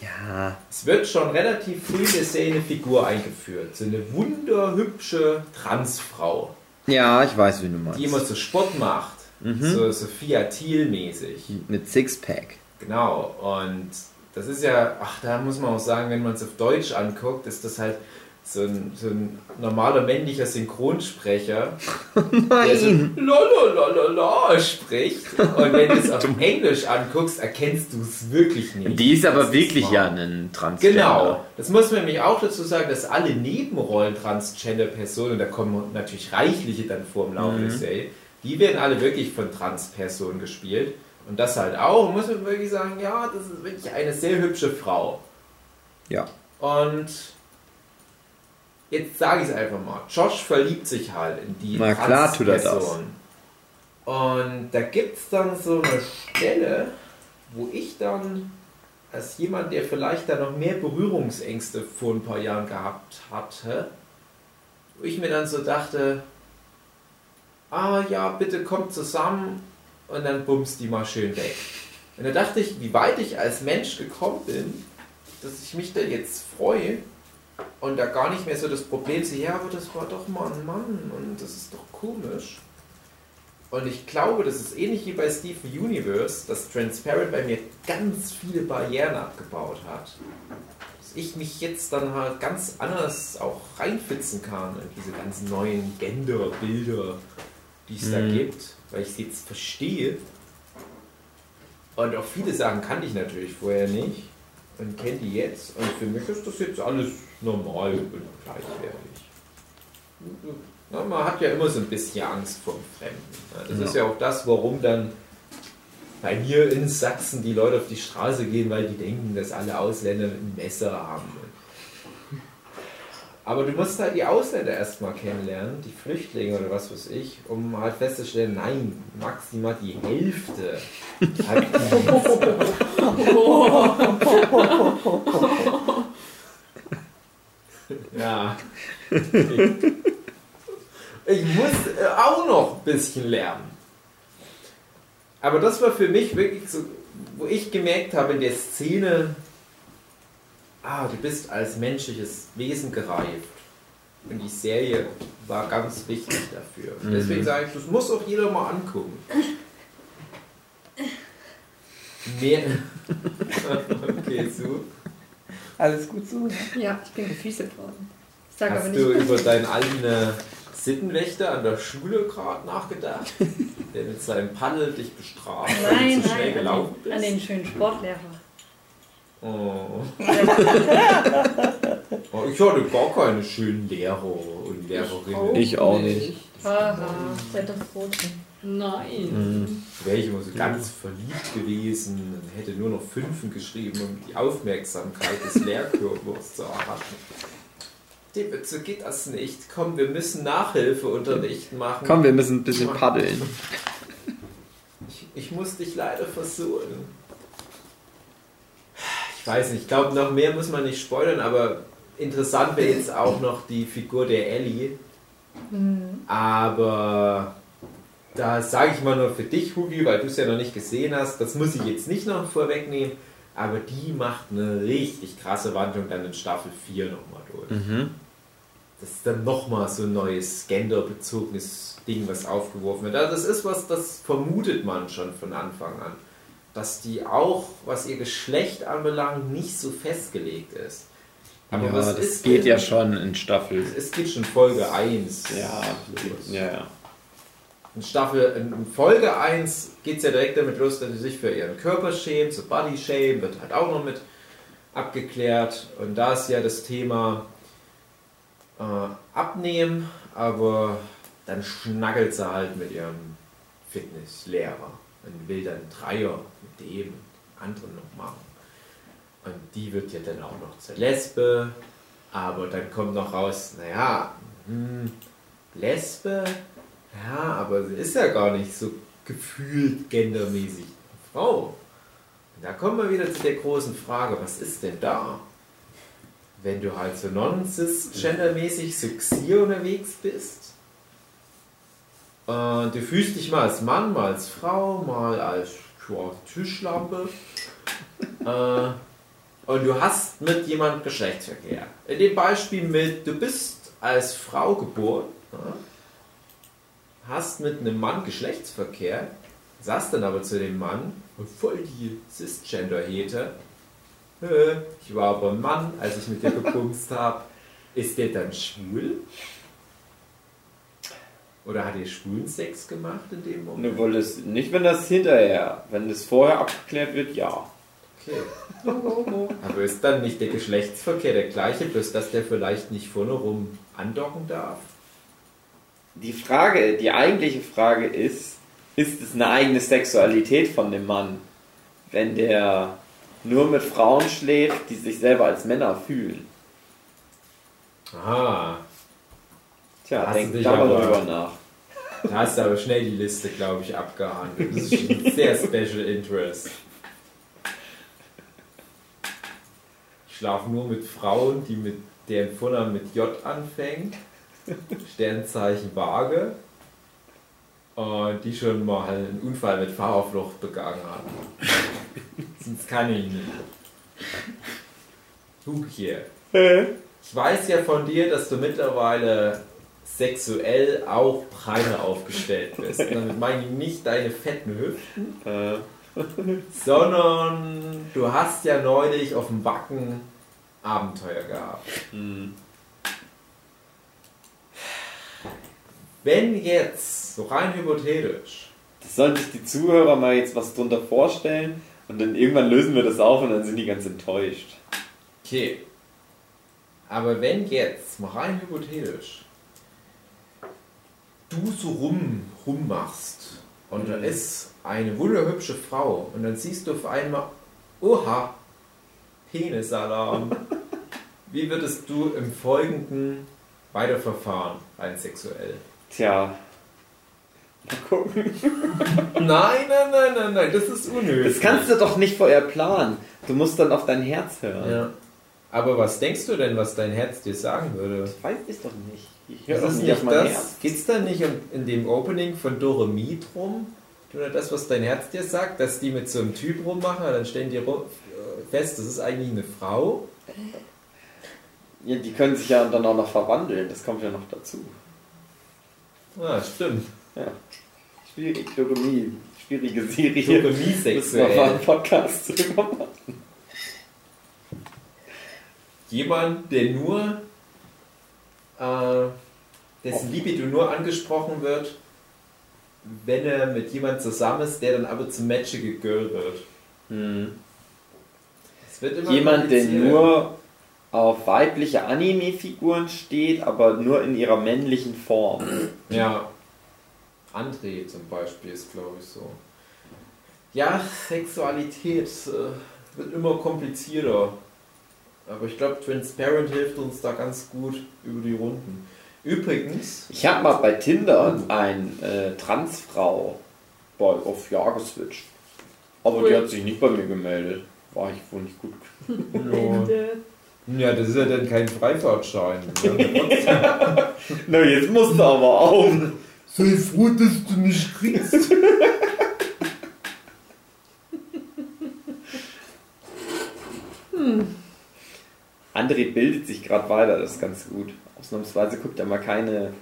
ja. Es wird schon relativ früh in der Serie eine Figur eingeführt. So eine wunderhübsche Transfrau Ja, ich weiß, wie du meinst. die immer so Sport macht. So Sophia Thiel-mäßig. Mit Sixpack. Genau. Und das ist ja, ach, da muss man auch sagen, wenn man es auf Deutsch anguckt, ist das halt so ein, so ein normaler männlicher Synchronsprecher, [LAUGHS] der so lalalala spricht. Und wenn du es auf [LAUGHS] Englisch anguckst, erkennst du es wirklich nicht. Die ist aber wirklich ja ein Transgender. Genau. Das muss man nämlich auch dazu sagen, dass alle Nebenrollen Transgender-Personen, da kommen natürlich reichliche dann vor im Laufe der Serie, die werden alle wirklich von Trans-Personen gespielt. Und das halt auch, muss man wirklich sagen, ja, das ist wirklich eine sehr hübsche Frau. Ja. Und jetzt sage ich es einfach mal. Josh verliebt sich halt in die Na klar tut er das. Und da gibt es dann so eine Stelle, wo ich dann als jemand, der vielleicht da noch mehr Berührungsängste vor ein paar Jahren gehabt hatte, wo ich mir dann so dachte, ah ja, bitte kommt zusammen und dann bumst die mal schön weg. Und da dachte ich, wie weit ich als Mensch gekommen bin, dass ich mich da jetzt freue und da gar nicht mehr so das Problem sehe, ja, aber das war doch mal ein Mann und das ist doch komisch. Und ich glaube, das ist ähnlich wie bei Steven Universe, dass Transparent bei mir ganz viele Barrieren abgebaut hat. Dass ich mich jetzt dann halt ganz anders auch reinfitzen kann in diese ganzen neuen Gender-Bilder, die es da gibt, weil ich es jetzt verstehe. Und auch viele Sachen kannte ich natürlich vorher nicht und kenne die jetzt. Und für mich ist das jetzt alles normal und gleichwertig. Na, man hat ja immer so ein bisschen Angst vor dem Fremden. Ja, das Ja. ist ja auch das, warum dann bei mir in Sachsen die Leute auf die Straße gehen, weil die denken, dass alle Ausländer ein Messer haben. Aber du musst halt die Ausländer erstmal kennenlernen, die Flüchtlinge oder was weiß ich, um halt festzustellen, nein, maximal die Hälfte [LAUGHS] hat [LAUGHS] Ja. [LAUGHS] Ich muss äh, auch noch ein bisschen lernen. Aber das war für mich wirklich so, wo ich gemerkt habe in der Szene, ah, du bist als menschliches Wesen gereift. Und die Serie war ganz wichtig dafür. Und Deswegen sage ich, das muss auch jeder mal angucken. Mehr. [LAUGHS] okay, so. Alles gut so, ne? Ja, ich bin gefieselt worden. Ich sage aber Hast nicht. du über deinen alten Sittenwächter an der Schule gerade nachgedacht? [LAUGHS] Der mit seinem Paddel dich bestraft, weil Nein, du zu schnell nein, gelaufen an den, an bist? den schönen Sportlehrer. Oh. oh, [LAUGHS] ich hatte gar keine schönen Lehrer und Lehrerinnen. Ich auch nicht. Haha, seid doch froh Nein. Wäre ich immer so ganz verliebt gewesen und hätte nur noch Fünfen geschrieben, um die Aufmerksamkeit des Lehrkörpers zu erhaschen. David, so geht das nicht. Komm, wir müssen Nachhilfeunterricht machen. Komm, wir müssen ein bisschen paddeln. Ich, ich muss dich leider versuchen. Ich weiß nicht, ich glaube, noch mehr muss man nicht spoilern, aber interessant wäre jetzt auch noch die Figur der Ellie. Aber da sage ich mal nur für dich, Hugi, weil du es ja noch nicht gesehen hast, das muss ich jetzt nicht noch vorwegnehmen, aber die macht eine richtig krasse Wandlung dann in Staffel 4 nochmal durch. Mhm. Das ist dann nochmal so ein neues genderbezogenes Ding, was aufgeworfen wird. Also das ist was, das vermutet man schon von Anfang an. Dass die auch, was ihr Geschlecht anbelangt, nicht so festgelegt ist. Aber ja, das geht denn- ja schon in Staffel. Es geht schon Folge 1. Ja, ja, ja. In Staffel, in Folge 1 geht es ja direkt damit los, dass sie sich für ihren Körper schämt, so Body Shame wird halt auch noch mit abgeklärt. Und da ist ja das Thema äh, Abnehmen, aber dann schnackelt sie halt mit ihrem Fitnesslehrer und will dann Dreier mit dem anderen noch machen. Und die wird ja dann auch noch zur Lesbe, aber dann kommt noch raus, naja, hm, Lesbe, ja, aber sie ist ja gar nicht so gefühlt gendermäßig Frau. Da kommen wir wieder zu der großen Frage, was ist denn da? Wenn du halt so non-cis-gendermäßig so xier unterwegs bist, und du fühlst dich mal als Mann, mal als Frau, mal als Tischlampe, äh, und du hast mit jemandem Geschlechtsverkehr. In dem Beispiel mit, du bist als Frau geboren, ja, hast mit einem Mann Geschlechtsverkehr, sagst dann aber zu dem Mann, voll die Cisgender-Hete, "Äh, ich war aber ein Mann, als ich mit dir gepumst [LAUGHS] habe, ist der dann schwul? Oder hat ihr schwulen Sex gemacht in dem Moment? Ne, weil es, nicht, wenn das hinterher, wenn das vorher abgeklärt wird, ja. Okay. [LAUGHS] Aber ist dann nicht der Geschlechtsverkehr der gleiche, bloß dass der vielleicht nicht vorne rum andocken darf? Die Frage, die eigentliche Frage ist, ist es eine eigene Sexualität von dem Mann, wenn der nur mit Frauen schläft, die sich selber als Männer fühlen? Aha, Tja, Hast denk da mal drüber nach. da hast du aber schnell die Liste, glaube ich, abgehandelt. Das ist schon sehr Special Interest. Ich schlafe nur mit Frauen, die mit deren Vornamen mit J anfängt. Sternzeichen Waage. Und die schon mal einen Unfall mit Fahrerflucht begangen haben. Sonst kann ich nicht. Guck hier. Ich weiß ja von dir, dass du mittlerweile sexuell auch breiter aufgestellt bist. Und damit meine ich nicht deine fetten Hüften, Äh, sondern du hast ja neulich auf dem Backen Abenteuer gehabt. hm. Wenn jetzt, so rein hypothetisch, Das sollen sich die Zuhörer mal jetzt was drunter vorstellen und dann irgendwann lösen wir das auf und dann sind die ganz enttäuscht. okay, aber wenn jetzt, mal rein hypothetisch, du so rum, rummachst und da ist eine wunderhübsche Frau und dann siehst du auf einmal, oha, Penisalarm. [LAUGHS] Wie würdest du im Folgenden weiterverfahren, rein sexuell? Tja. Mal gucken. [LAUGHS] Nein, nein, nein, nein, nein, das ist unnötig. Das kannst du doch nicht vorher planen. Du musst dann auf dein Herz hören. Ja. Aber was denkst du denn, was dein Herz dir sagen würde? Das weiß ich doch nicht. Ich höre ist nicht auf mein das? Herz. Geht es da nicht in dem Opening von Doremi drum? Oder das, was dein Herz dir sagt, dass die mit so einem Typ rummachen, dann stellen die äh, fest, das ist eigentlich eine Frau. Ja, die können sich ja dann auch noch verwandeln, das kommt ja noch dazu. Ah, stimmt. Ja. Schwierig, Dogonie, schwierige Serie. Sodomie Müssen wir mal einen Podcast drüber machen. Jemand, der nur, äh, dessen Libido nur angesprochen wird, wenn er mit jemand zusammen ist, der dann aber zum Matchige Girl wird. Es wird immer Jemand, der nur auf weibliche Anime-Figuren steht, aber nur in ihrer männlichen Form. Ja. André zum Beispiel ist, glaube ich, so. Ja, Sexualität äh, wird immer komplizierter. Aber ich glaube, Transparent hilft uns da ganz gut über die Runden. Übrigens, Ich habe mal bei Tinder ein äh, Transfrau bei, auf Ja geswitcht. Aber die Cool. hat sich nicht bei mir gemeldet. War ich wohl nicht gut. [LAUGHS] Ja, das ist ja dann kein Freifahrtschein. Ne? [LAUGHS] Na, jetzt musst du aber auch. Sei froh, dass du nicht kriegst. André bildet sich gerade weiter, das ist ganz gut. Ausnahmsweise guckt er mal keine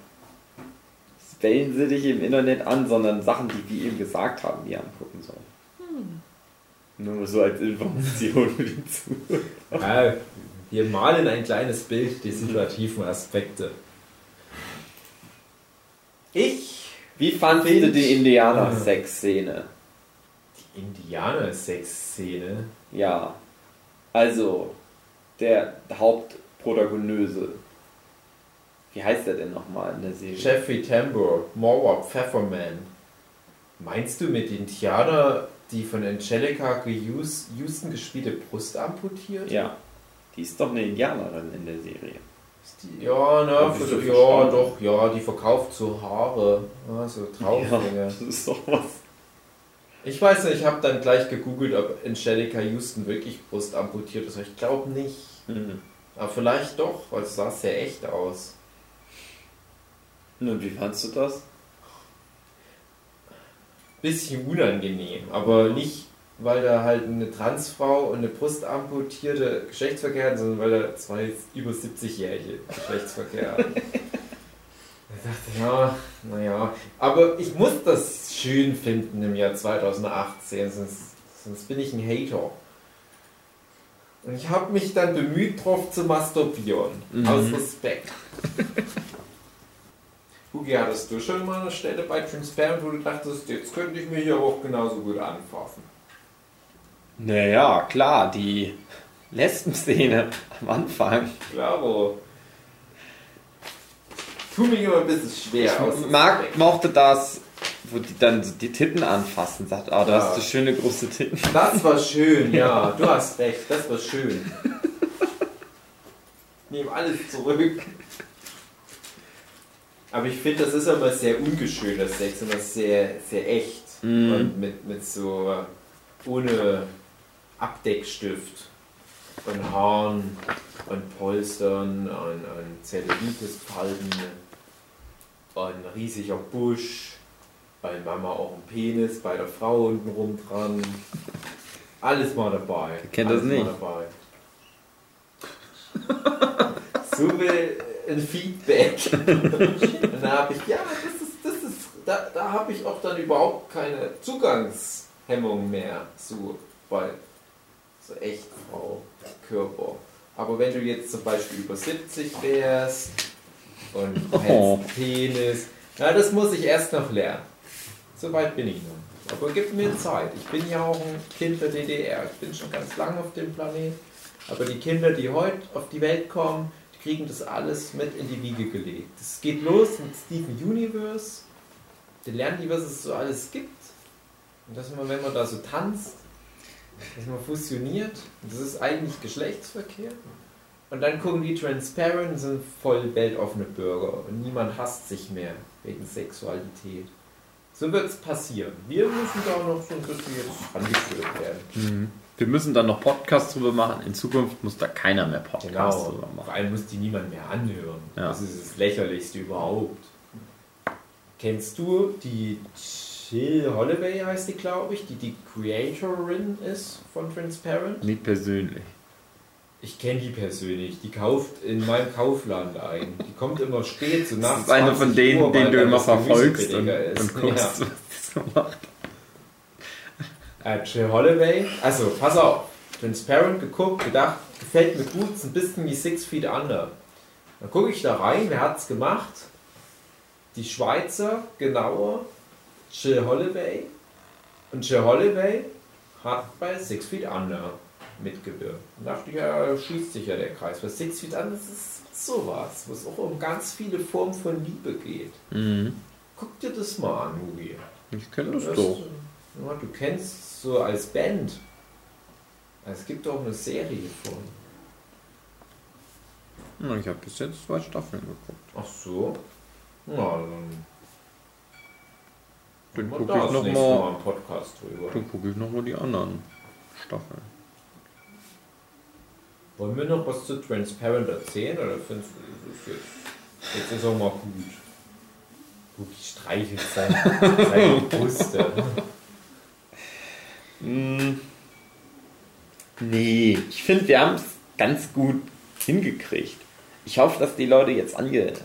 Wellensittiche im Internet an, sondern Sachen, die wir ihm gesagt haben, die er angucken soll. Nur so als Information für die Zuhörer. Ja, wir malen ein kleines Bild die situativen Aspekte. Ich, Wie fandest du die Indianer-Sex-Szene? die Indianer-Sex-Szene, Ja. Also, der Hauptprotagonöse. Wie heißt er denn nochmal in der Serie? Jeffrey Tambor, Morwap, Pfefferman. Meinst du mit Indianer, die von Angelica Houston gespielte Brust amputiert? Ja. Die ist doch eine Indianerin in der Serie. Ist die, ja, ne, für, so ja, verstanden. doch, ja, die verkauft so Haare, ja, so Traumlinge. das ist doch was. Ich weiß nicht, ich habe dann gleich gegoogelt, ob Angelica Houston wirklich Brust amputiert ist. Ich glaube nicht. Mhm. Aber vielleicht doch, weil es sah sehr echt aus. Und wie fandst du das? Bisschen unangenehm, aber nicht, weil da halt eine Transfrau und eine Brustamputierte Geschlechtsverkehr hatten, sondern weil da zwei über 70-Jährige Geschlechtsverkehr hatten. [LAUGHS] Ich dachte, ja, naja. Aber ich muss das schön finden im Jahr 2018, sonst, sonst bin ich ein Hater. Und ich habe mich dann bemüht, drauf zu masturbieren. Mhm. Aus Respekt. Hugi, hattest du schon mal eine Stelle bei Transparent, wo du dachtest, jetzt könnte ich mich hier auch genauso gut anfassen? Naja, klar, die Lesben-Szene am Anfang. Klaro. Tu mich immer ein bisschen schwer aus. Marc mochte das, wo die dann so die Titten anfassen, sagt, ah, du Ja. hast so schöne große Titten. Das war schön, ja. [LAUGHS] Du hast recht, das war schön. Nehme alles zurück. Aber ich finde, das ist immer sehr ungeschöner Sex, immer sehr, sehr echt. Mhm. Und mit, mit so ohne Abdeckstift und Haaren und Polstern und, und Zellulitespalten und ein riesiger Busch. Bei Mama auch ein Penis, bei der Frau unten dran. Alles mal dabei. Wer kennt das nicht? [LAUGHS] So will ein Feedback. [LAUGHS] Und da habe ich, ja, das ist, das ist, da, da habe ich auch dann überhaupt keine Zugangshemmung mehr zu bei so Echtfrau Körper. Aber wenn du jetzt zum Beispiel über 70 wärst und Oh. hättest Penis, na, das muss ich erst noch lernen. So weit bin ich noch. Aber gib mir Zeit. Ich bin ja auch ein Kind der DDR. Ich bin schon ganz lange auf dem Planet. Aber die Kinder, die heute auf die Welt kommen, die kriegen das alles mit in die Wiege gelegt. Es geht los mit Steven Universe. Die lernen die, was es so alles gibt. Und dass man, wenn man da so tanzt, dass man fusioniert. Das ist eigentlich Geschlechtsverkehr. Und dann gucken die Transparent sind voll weltoffene Bürger. Und niemand hasst sich mehr wegen Sexualität. So wird es passieren. Wir müssen da noch so ein bisschen jetzt angeführt werden. Wir müssen dann noch Podcasts drüber machen. In Zukunft muss da keiner mehr Podcasts Genau. drüber Vor machen. allem muss die niemand mehr anhören. Ja. Das ist das Lächerlichste überhaupt. Kennst du die Jill Holloway, heißt die, glaube ich, die die Creatorin ist von Transparent? Nicht persönlich. Ich kenne die persönlich. Die kauft in meinem Kaufland ein. Die kommt immer spät, so nach Das ist eine von denen, Uhr, den du immer verfolgst und, ist. und guckst, Ja. [LAUGHS] was die so macht. Äh, Jill Holloway. Also, pass auf. Transparent geguckt, gedacht, gefällt mir gut, ist ein bisschen wie Six Feet Under. Dann gucke ich da rein, wer hat's gemacht? Die Schweizer, genauer, Jill Holloway. Und Jill Holloway hat bei Six Feet Under mitgewirkt. Und dachte ich, ja, schließt sich ja der Kreis. Weil Six Feet Under ist sowas, wo es auch um ganz viele Formen von Liebe geht. Mhm. Guck dir das mal an, Hugi. Ich kenne das Das- doch. Ja, du kennst so als Band. Es gibt auch eine Serie von. Ich habe bis jetzt zwei Staffeln geguckt. Ach so. Na, dann. Dann gucke ich das noch nächste mal- Podcast drüber. Dann gucke ich nochmal die anderen Staffeln. Wollen wir noch was zu Transparent erzählen oder findest du das jetzt, jetzt ist auch mal gut? Hugi streichelt sein, seine Brüste. Mm. Nee, ich finde, wir haben es ganz gut hingekriegt. Ich hoffe, dass die Leute jetzt angefickt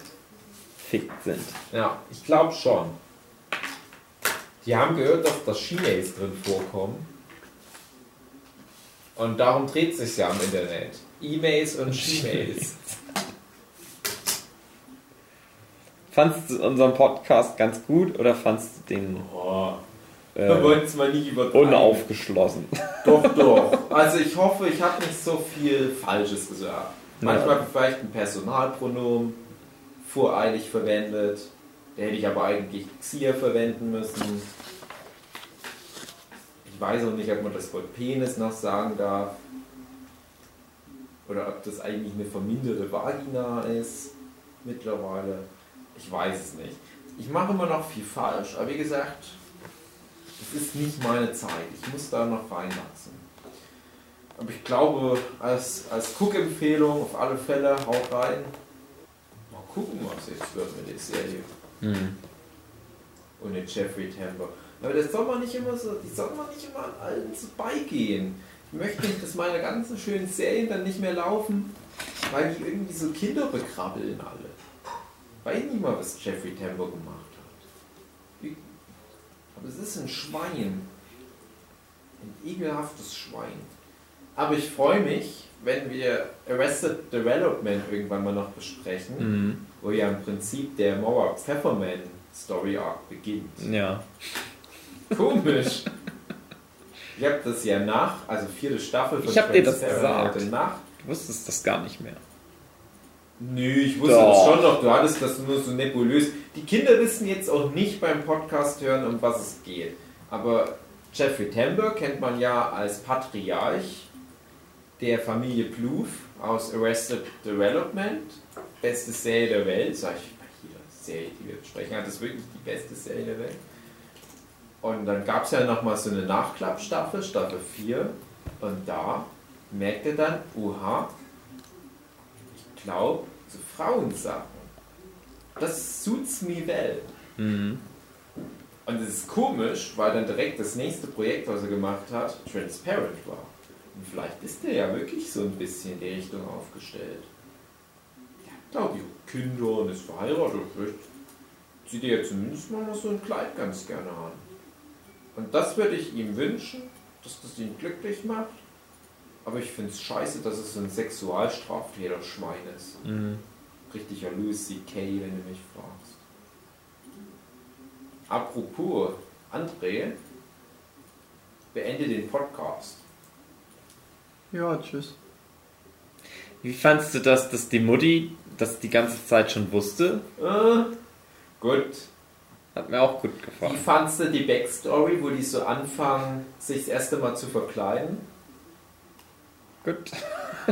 sind. Ja, ich glaube schon. Die haben gehört, dass da She-Mails drin vorkommen. Und darum dreht sich ja am Internet. E-Mails und She-Mails. [LAUGHS] Fandst du unseren Podcast ganz gut oder fandst du den Oh, wir äh, wollten es mal nicht übertreiben. unaufgeschlossen? [LAUGHS] Doch, doch. Also ich hoffe, ich habe nicht so viel Falsches gesagt. Manchmal vielleicht ein Personalpronomen voreilig verwendet. Da hätte ich aber eigentlich Xia verwenden müssen. Ich weiß auch nicht, ob man das Wort Penis noch sagen darf. Oder ob das eigentlich eine verminderte Vagina ist mittlerweile. Ich weiß es nicht. Ich mache immer noch viel falsch, aber wie gesagt, es ist nicht meine Zeit. Ich muss da noch reinwachsen. Aber ich glaube, als, als Cook-Empfehlung auf alle Fälle, haut rein. Mal gucken, was jetzt wird mit der Serie. Hm. Und den Jeffrey Tambor. Aber das soll man nicht immer so, die soll man nicht immer an allen vorbeigehen. Ich möchte nicht, dass meine ganzen schönen Serien dann nicht mehr laufen, weil die irgendwie so Kinder bekrabbeln alle. Weiß nicht mal, was Jeffrey Tambor gemacht hat. Aber es ist ein Schwein. Ein ekelhaftes Schwein. Aber ich freue mich, wenn wir Arrested Development irgendwann mal noch besprechen, Mhm. wo ja im Prinzip der Mauer Pfefferman Story Arc beginnt. Ja. Komisch. Ich habe das ja nach, also vierte Staffel von Ich hab dir das gesagt. Nach. Du wusstest das gar nicht mehr. Nö, ich wusste Doch. das schon noch, du hattest das nur so nebulös. Die Kinder wissen jetzt auch nicht beim Podcast hören, um was es geht. Aber Jeffrey Tambor kennt man ja als Patriarch der Familie Bluth aus Arrested Development. Beste Serie der Welt, sag ich bei jeder Serie, die wir besprechen, hat das wirklich die beste Serie der Welt. Und dann gab es ja nochmal so eine Nachklappstaffel, Staffel 4. Und da merkte dann, oha, ich glaube, so Frauensachen, das suits me well. Mhm. Und es ist komisch, weil dann direkt das nächste Projekt, was er gemacht hat, Transparent war. Und vielleicht ist der ja wirklich so ein bisschen in die Richtung aufgestellt. Ja, glaube ich, Kinder und ist verheiratet. Vielleicht zieht er ja zumindest mal noch so ein Kleid ganz gerne an. Und das würde ich ihm wünschen, dass das ihn glücklich macht. Aber ich finde es scheiße, dass es so ein Sexualstraftäter-Schwein ist. Mhm. Richtiger Louis C.K., wenn du mich fragst. Apropos, André, beende den Podcast. Ja, tschüss. Wie fandst du das, dass die Mutti das die ganze Zeit schon wusste? Äh, gut. Hat mir auch gut Wie gefallen. fandst du die Backstory, wo die so anfangen, sich das erste Mal zu verkleiden? Gut. [LAUGHS]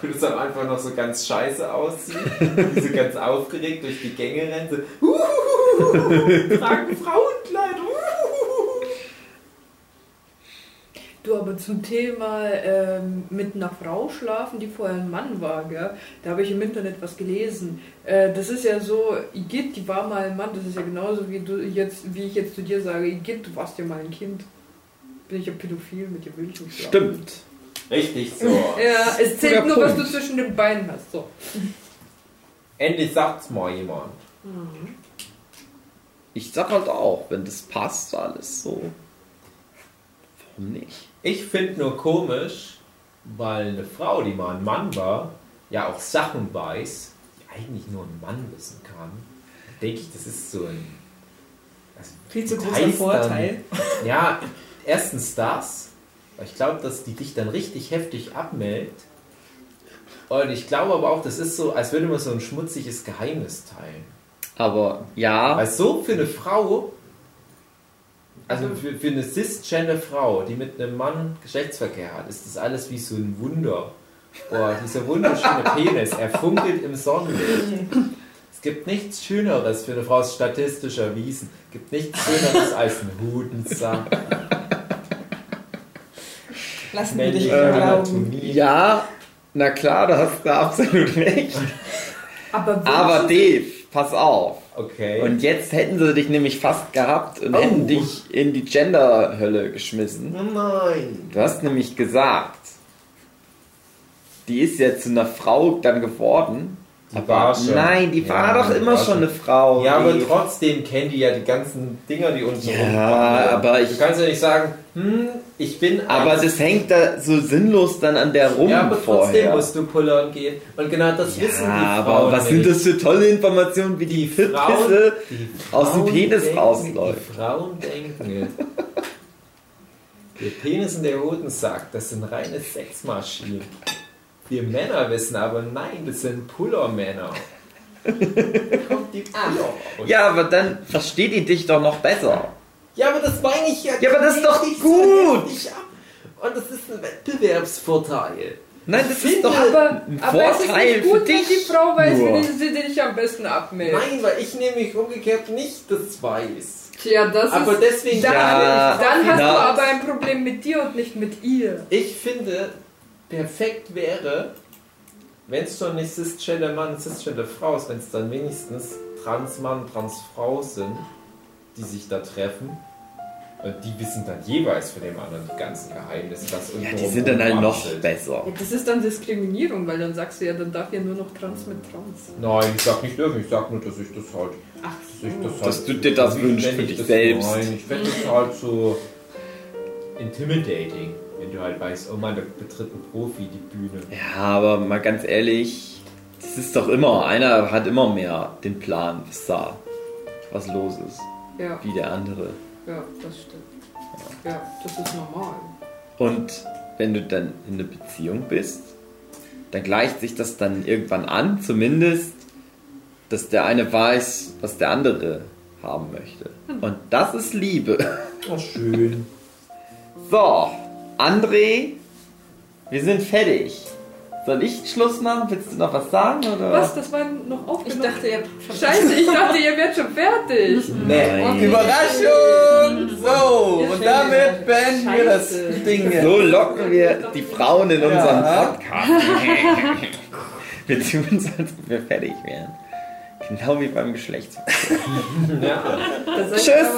Wo das am Anfang noch so ganz scheiße aussieht. die so ganz aufgeregt durch die Gänge rennen. So, [LAUGHS] "Uhuhuhu, tragen Frauenkleid. Du, aber zum Thema ähm, mit einer Frau schlafen, die vorher ein Mann war, gell? da habe ich im Internet was gelesen. Äh, das ist ja so, Igitt, die war mal ein Mann, das ist ja genauso wie du jetzt, wie ich jetzt zu dir sage, Igitt, du warst ja mal ein Kind. Bin ich ja pädophil, mit dir will ich nicht schlafen. Stimmt. Richtig so. [LAUGHS] Ja, es zählt Guter nur, was Punkt. du zwischen den Beinen hast. So. Endlich sagt's mal jemand. Ich sag halt auch, wenn das passt, alles so. Warum nicht? Ich finde nur komisch, weil eine Frau, die mal ein Mann war, ja auch Sachen weiß, die eigentlich nur ein Mann wissen kann. Denke ich, das ist so ein. Also Viel zu großer Vorteil. Dann, [LAUGHS] ja, erstens das, weil ich glaube, dass die dich dann richtig heftig abmeldet. Und ich glaube aber auch, das ist so, als würde man so ein schmutziges Geheimnis teilen. Aber ja, Weil so für eine Frau, also für, für eine cisgender Frau, die mit einem Mann Geschlechtsverkehr hat, ist das alles wie so ein Wunder. Boah, dieser wunderschöne [LAUGHS] Penis, er funkelt im Sonnenlicht. Es gibt nichts Schöneres für eine Frau, ist statistisch erwiesen. Es gibt nichts Schöneres als ein Hudensack. Lassen wir dich männliche glauben. Anatomie. ja, na klar, da hast du absolut recht. Aber, Aber Dave, pass auf. Okay. Und jetzt hätten sie dich nämlich fast gehabt und Oh. hätten dich in die Gender-Hölle geschmissen. Oh nein. Du hast nämlich gesagt, die ist ja zu einer Frau dann geworden. Die aber war schon. nein, die war Ja, doch die immer war schon eine Frau. Ja, aber trotzdem kennen die ja die ganzen Dinger, die unten Ja, rumwandern. aber ich- Du kannst ja nicht sagen, hm, ich bin aber das hängt da so sinnlos dann an der rum Ja, aber trotzdem vorher. musst du pullern gehen. Und genau das wissen die ja, Frauen aber was nicht. sind das für tolle Informationen, wie die, Frauen, Pisse die aus dem Penis denken, rausläuft. Die Frauen denken, [LAUGHS] der Penis und der Hodensack, das sind reine Sexmaschinen. Wir Männer wissen aber, nein, das sind Pullermänner. [LAUGHS] Kommt die Puller raus. Ja, aber dann versteht ihr dich doch noch besser. Ja, aber das meine ich ja. Ja, aber das ist doch nicht gut. So. Und das ist ein Wettbewerbsvorteil. Nein, das ist doch aber, ein aber es ist Vorteil nicht gut, für wenn dich. die Frau weiß, nur. wie sie dich am besten abmeldet. Nein, weil ich nämlich umgekehrt nicht das weiß. Tja, das Aber ist... deswegen dann, Ja, dann hast na. du aber ein Problem mit dir und nicht mit ihr. Ich finde, perfekt wäre, wenn es schon nicht cisgender Mann, cisgender Frau ist, wenn es dann wenigstens Transmann, Transfrau sind, die sich da treffen. Und die wissen dann jeweils von dem anderen die ganzen Geheimnisse. Was Ja, die sind dann halt noch besser. Ja, das ist dann Diskriminierung, weil dann sagst du ja, dann darf ja nur noch Trans mit Trans. Nein, ich sag nicht dürfen, ich sag nur, dass ich das halt. Ach Dass, ich das halt Dass du dir das wünschst für ich dich das, selbst. Nein, ich fände das halt so intimidating, du halt weißt, oh Mann, da betritt ein Profi die Bühne. Ja, aber mal ganz ehrlich, das ist doch immer, einer hat immer mehr den Plan, was da, was los ist, Ja, wie der andere. ja, das stimmt. Ja, das ist normal. Und wenn du dann in einer Beziehung bist, dann gleicht sich das dann irgendwann an, zumindest, dass der eine weiß, was der andere haben möchte. Und das ist Liebe. Oh, schön. So, André, wir sind fertig. Soll ich Schluss machen? Willst du noch was sagen? Oder? Was? Das war noch Ich aufgenommen? dachte, ihr habt schon Scheiße, ich dachte, ihr wärt schon fertig. Nein. Überraschung! So, Ja, und damit beenden wir das. Ding. So locken wir die Frauen in unseren Ja. Podcast. wir tun uns, als ob wir fertig wären. Genau wie beim Geschlechtsverkehr. Ja. Tschüss.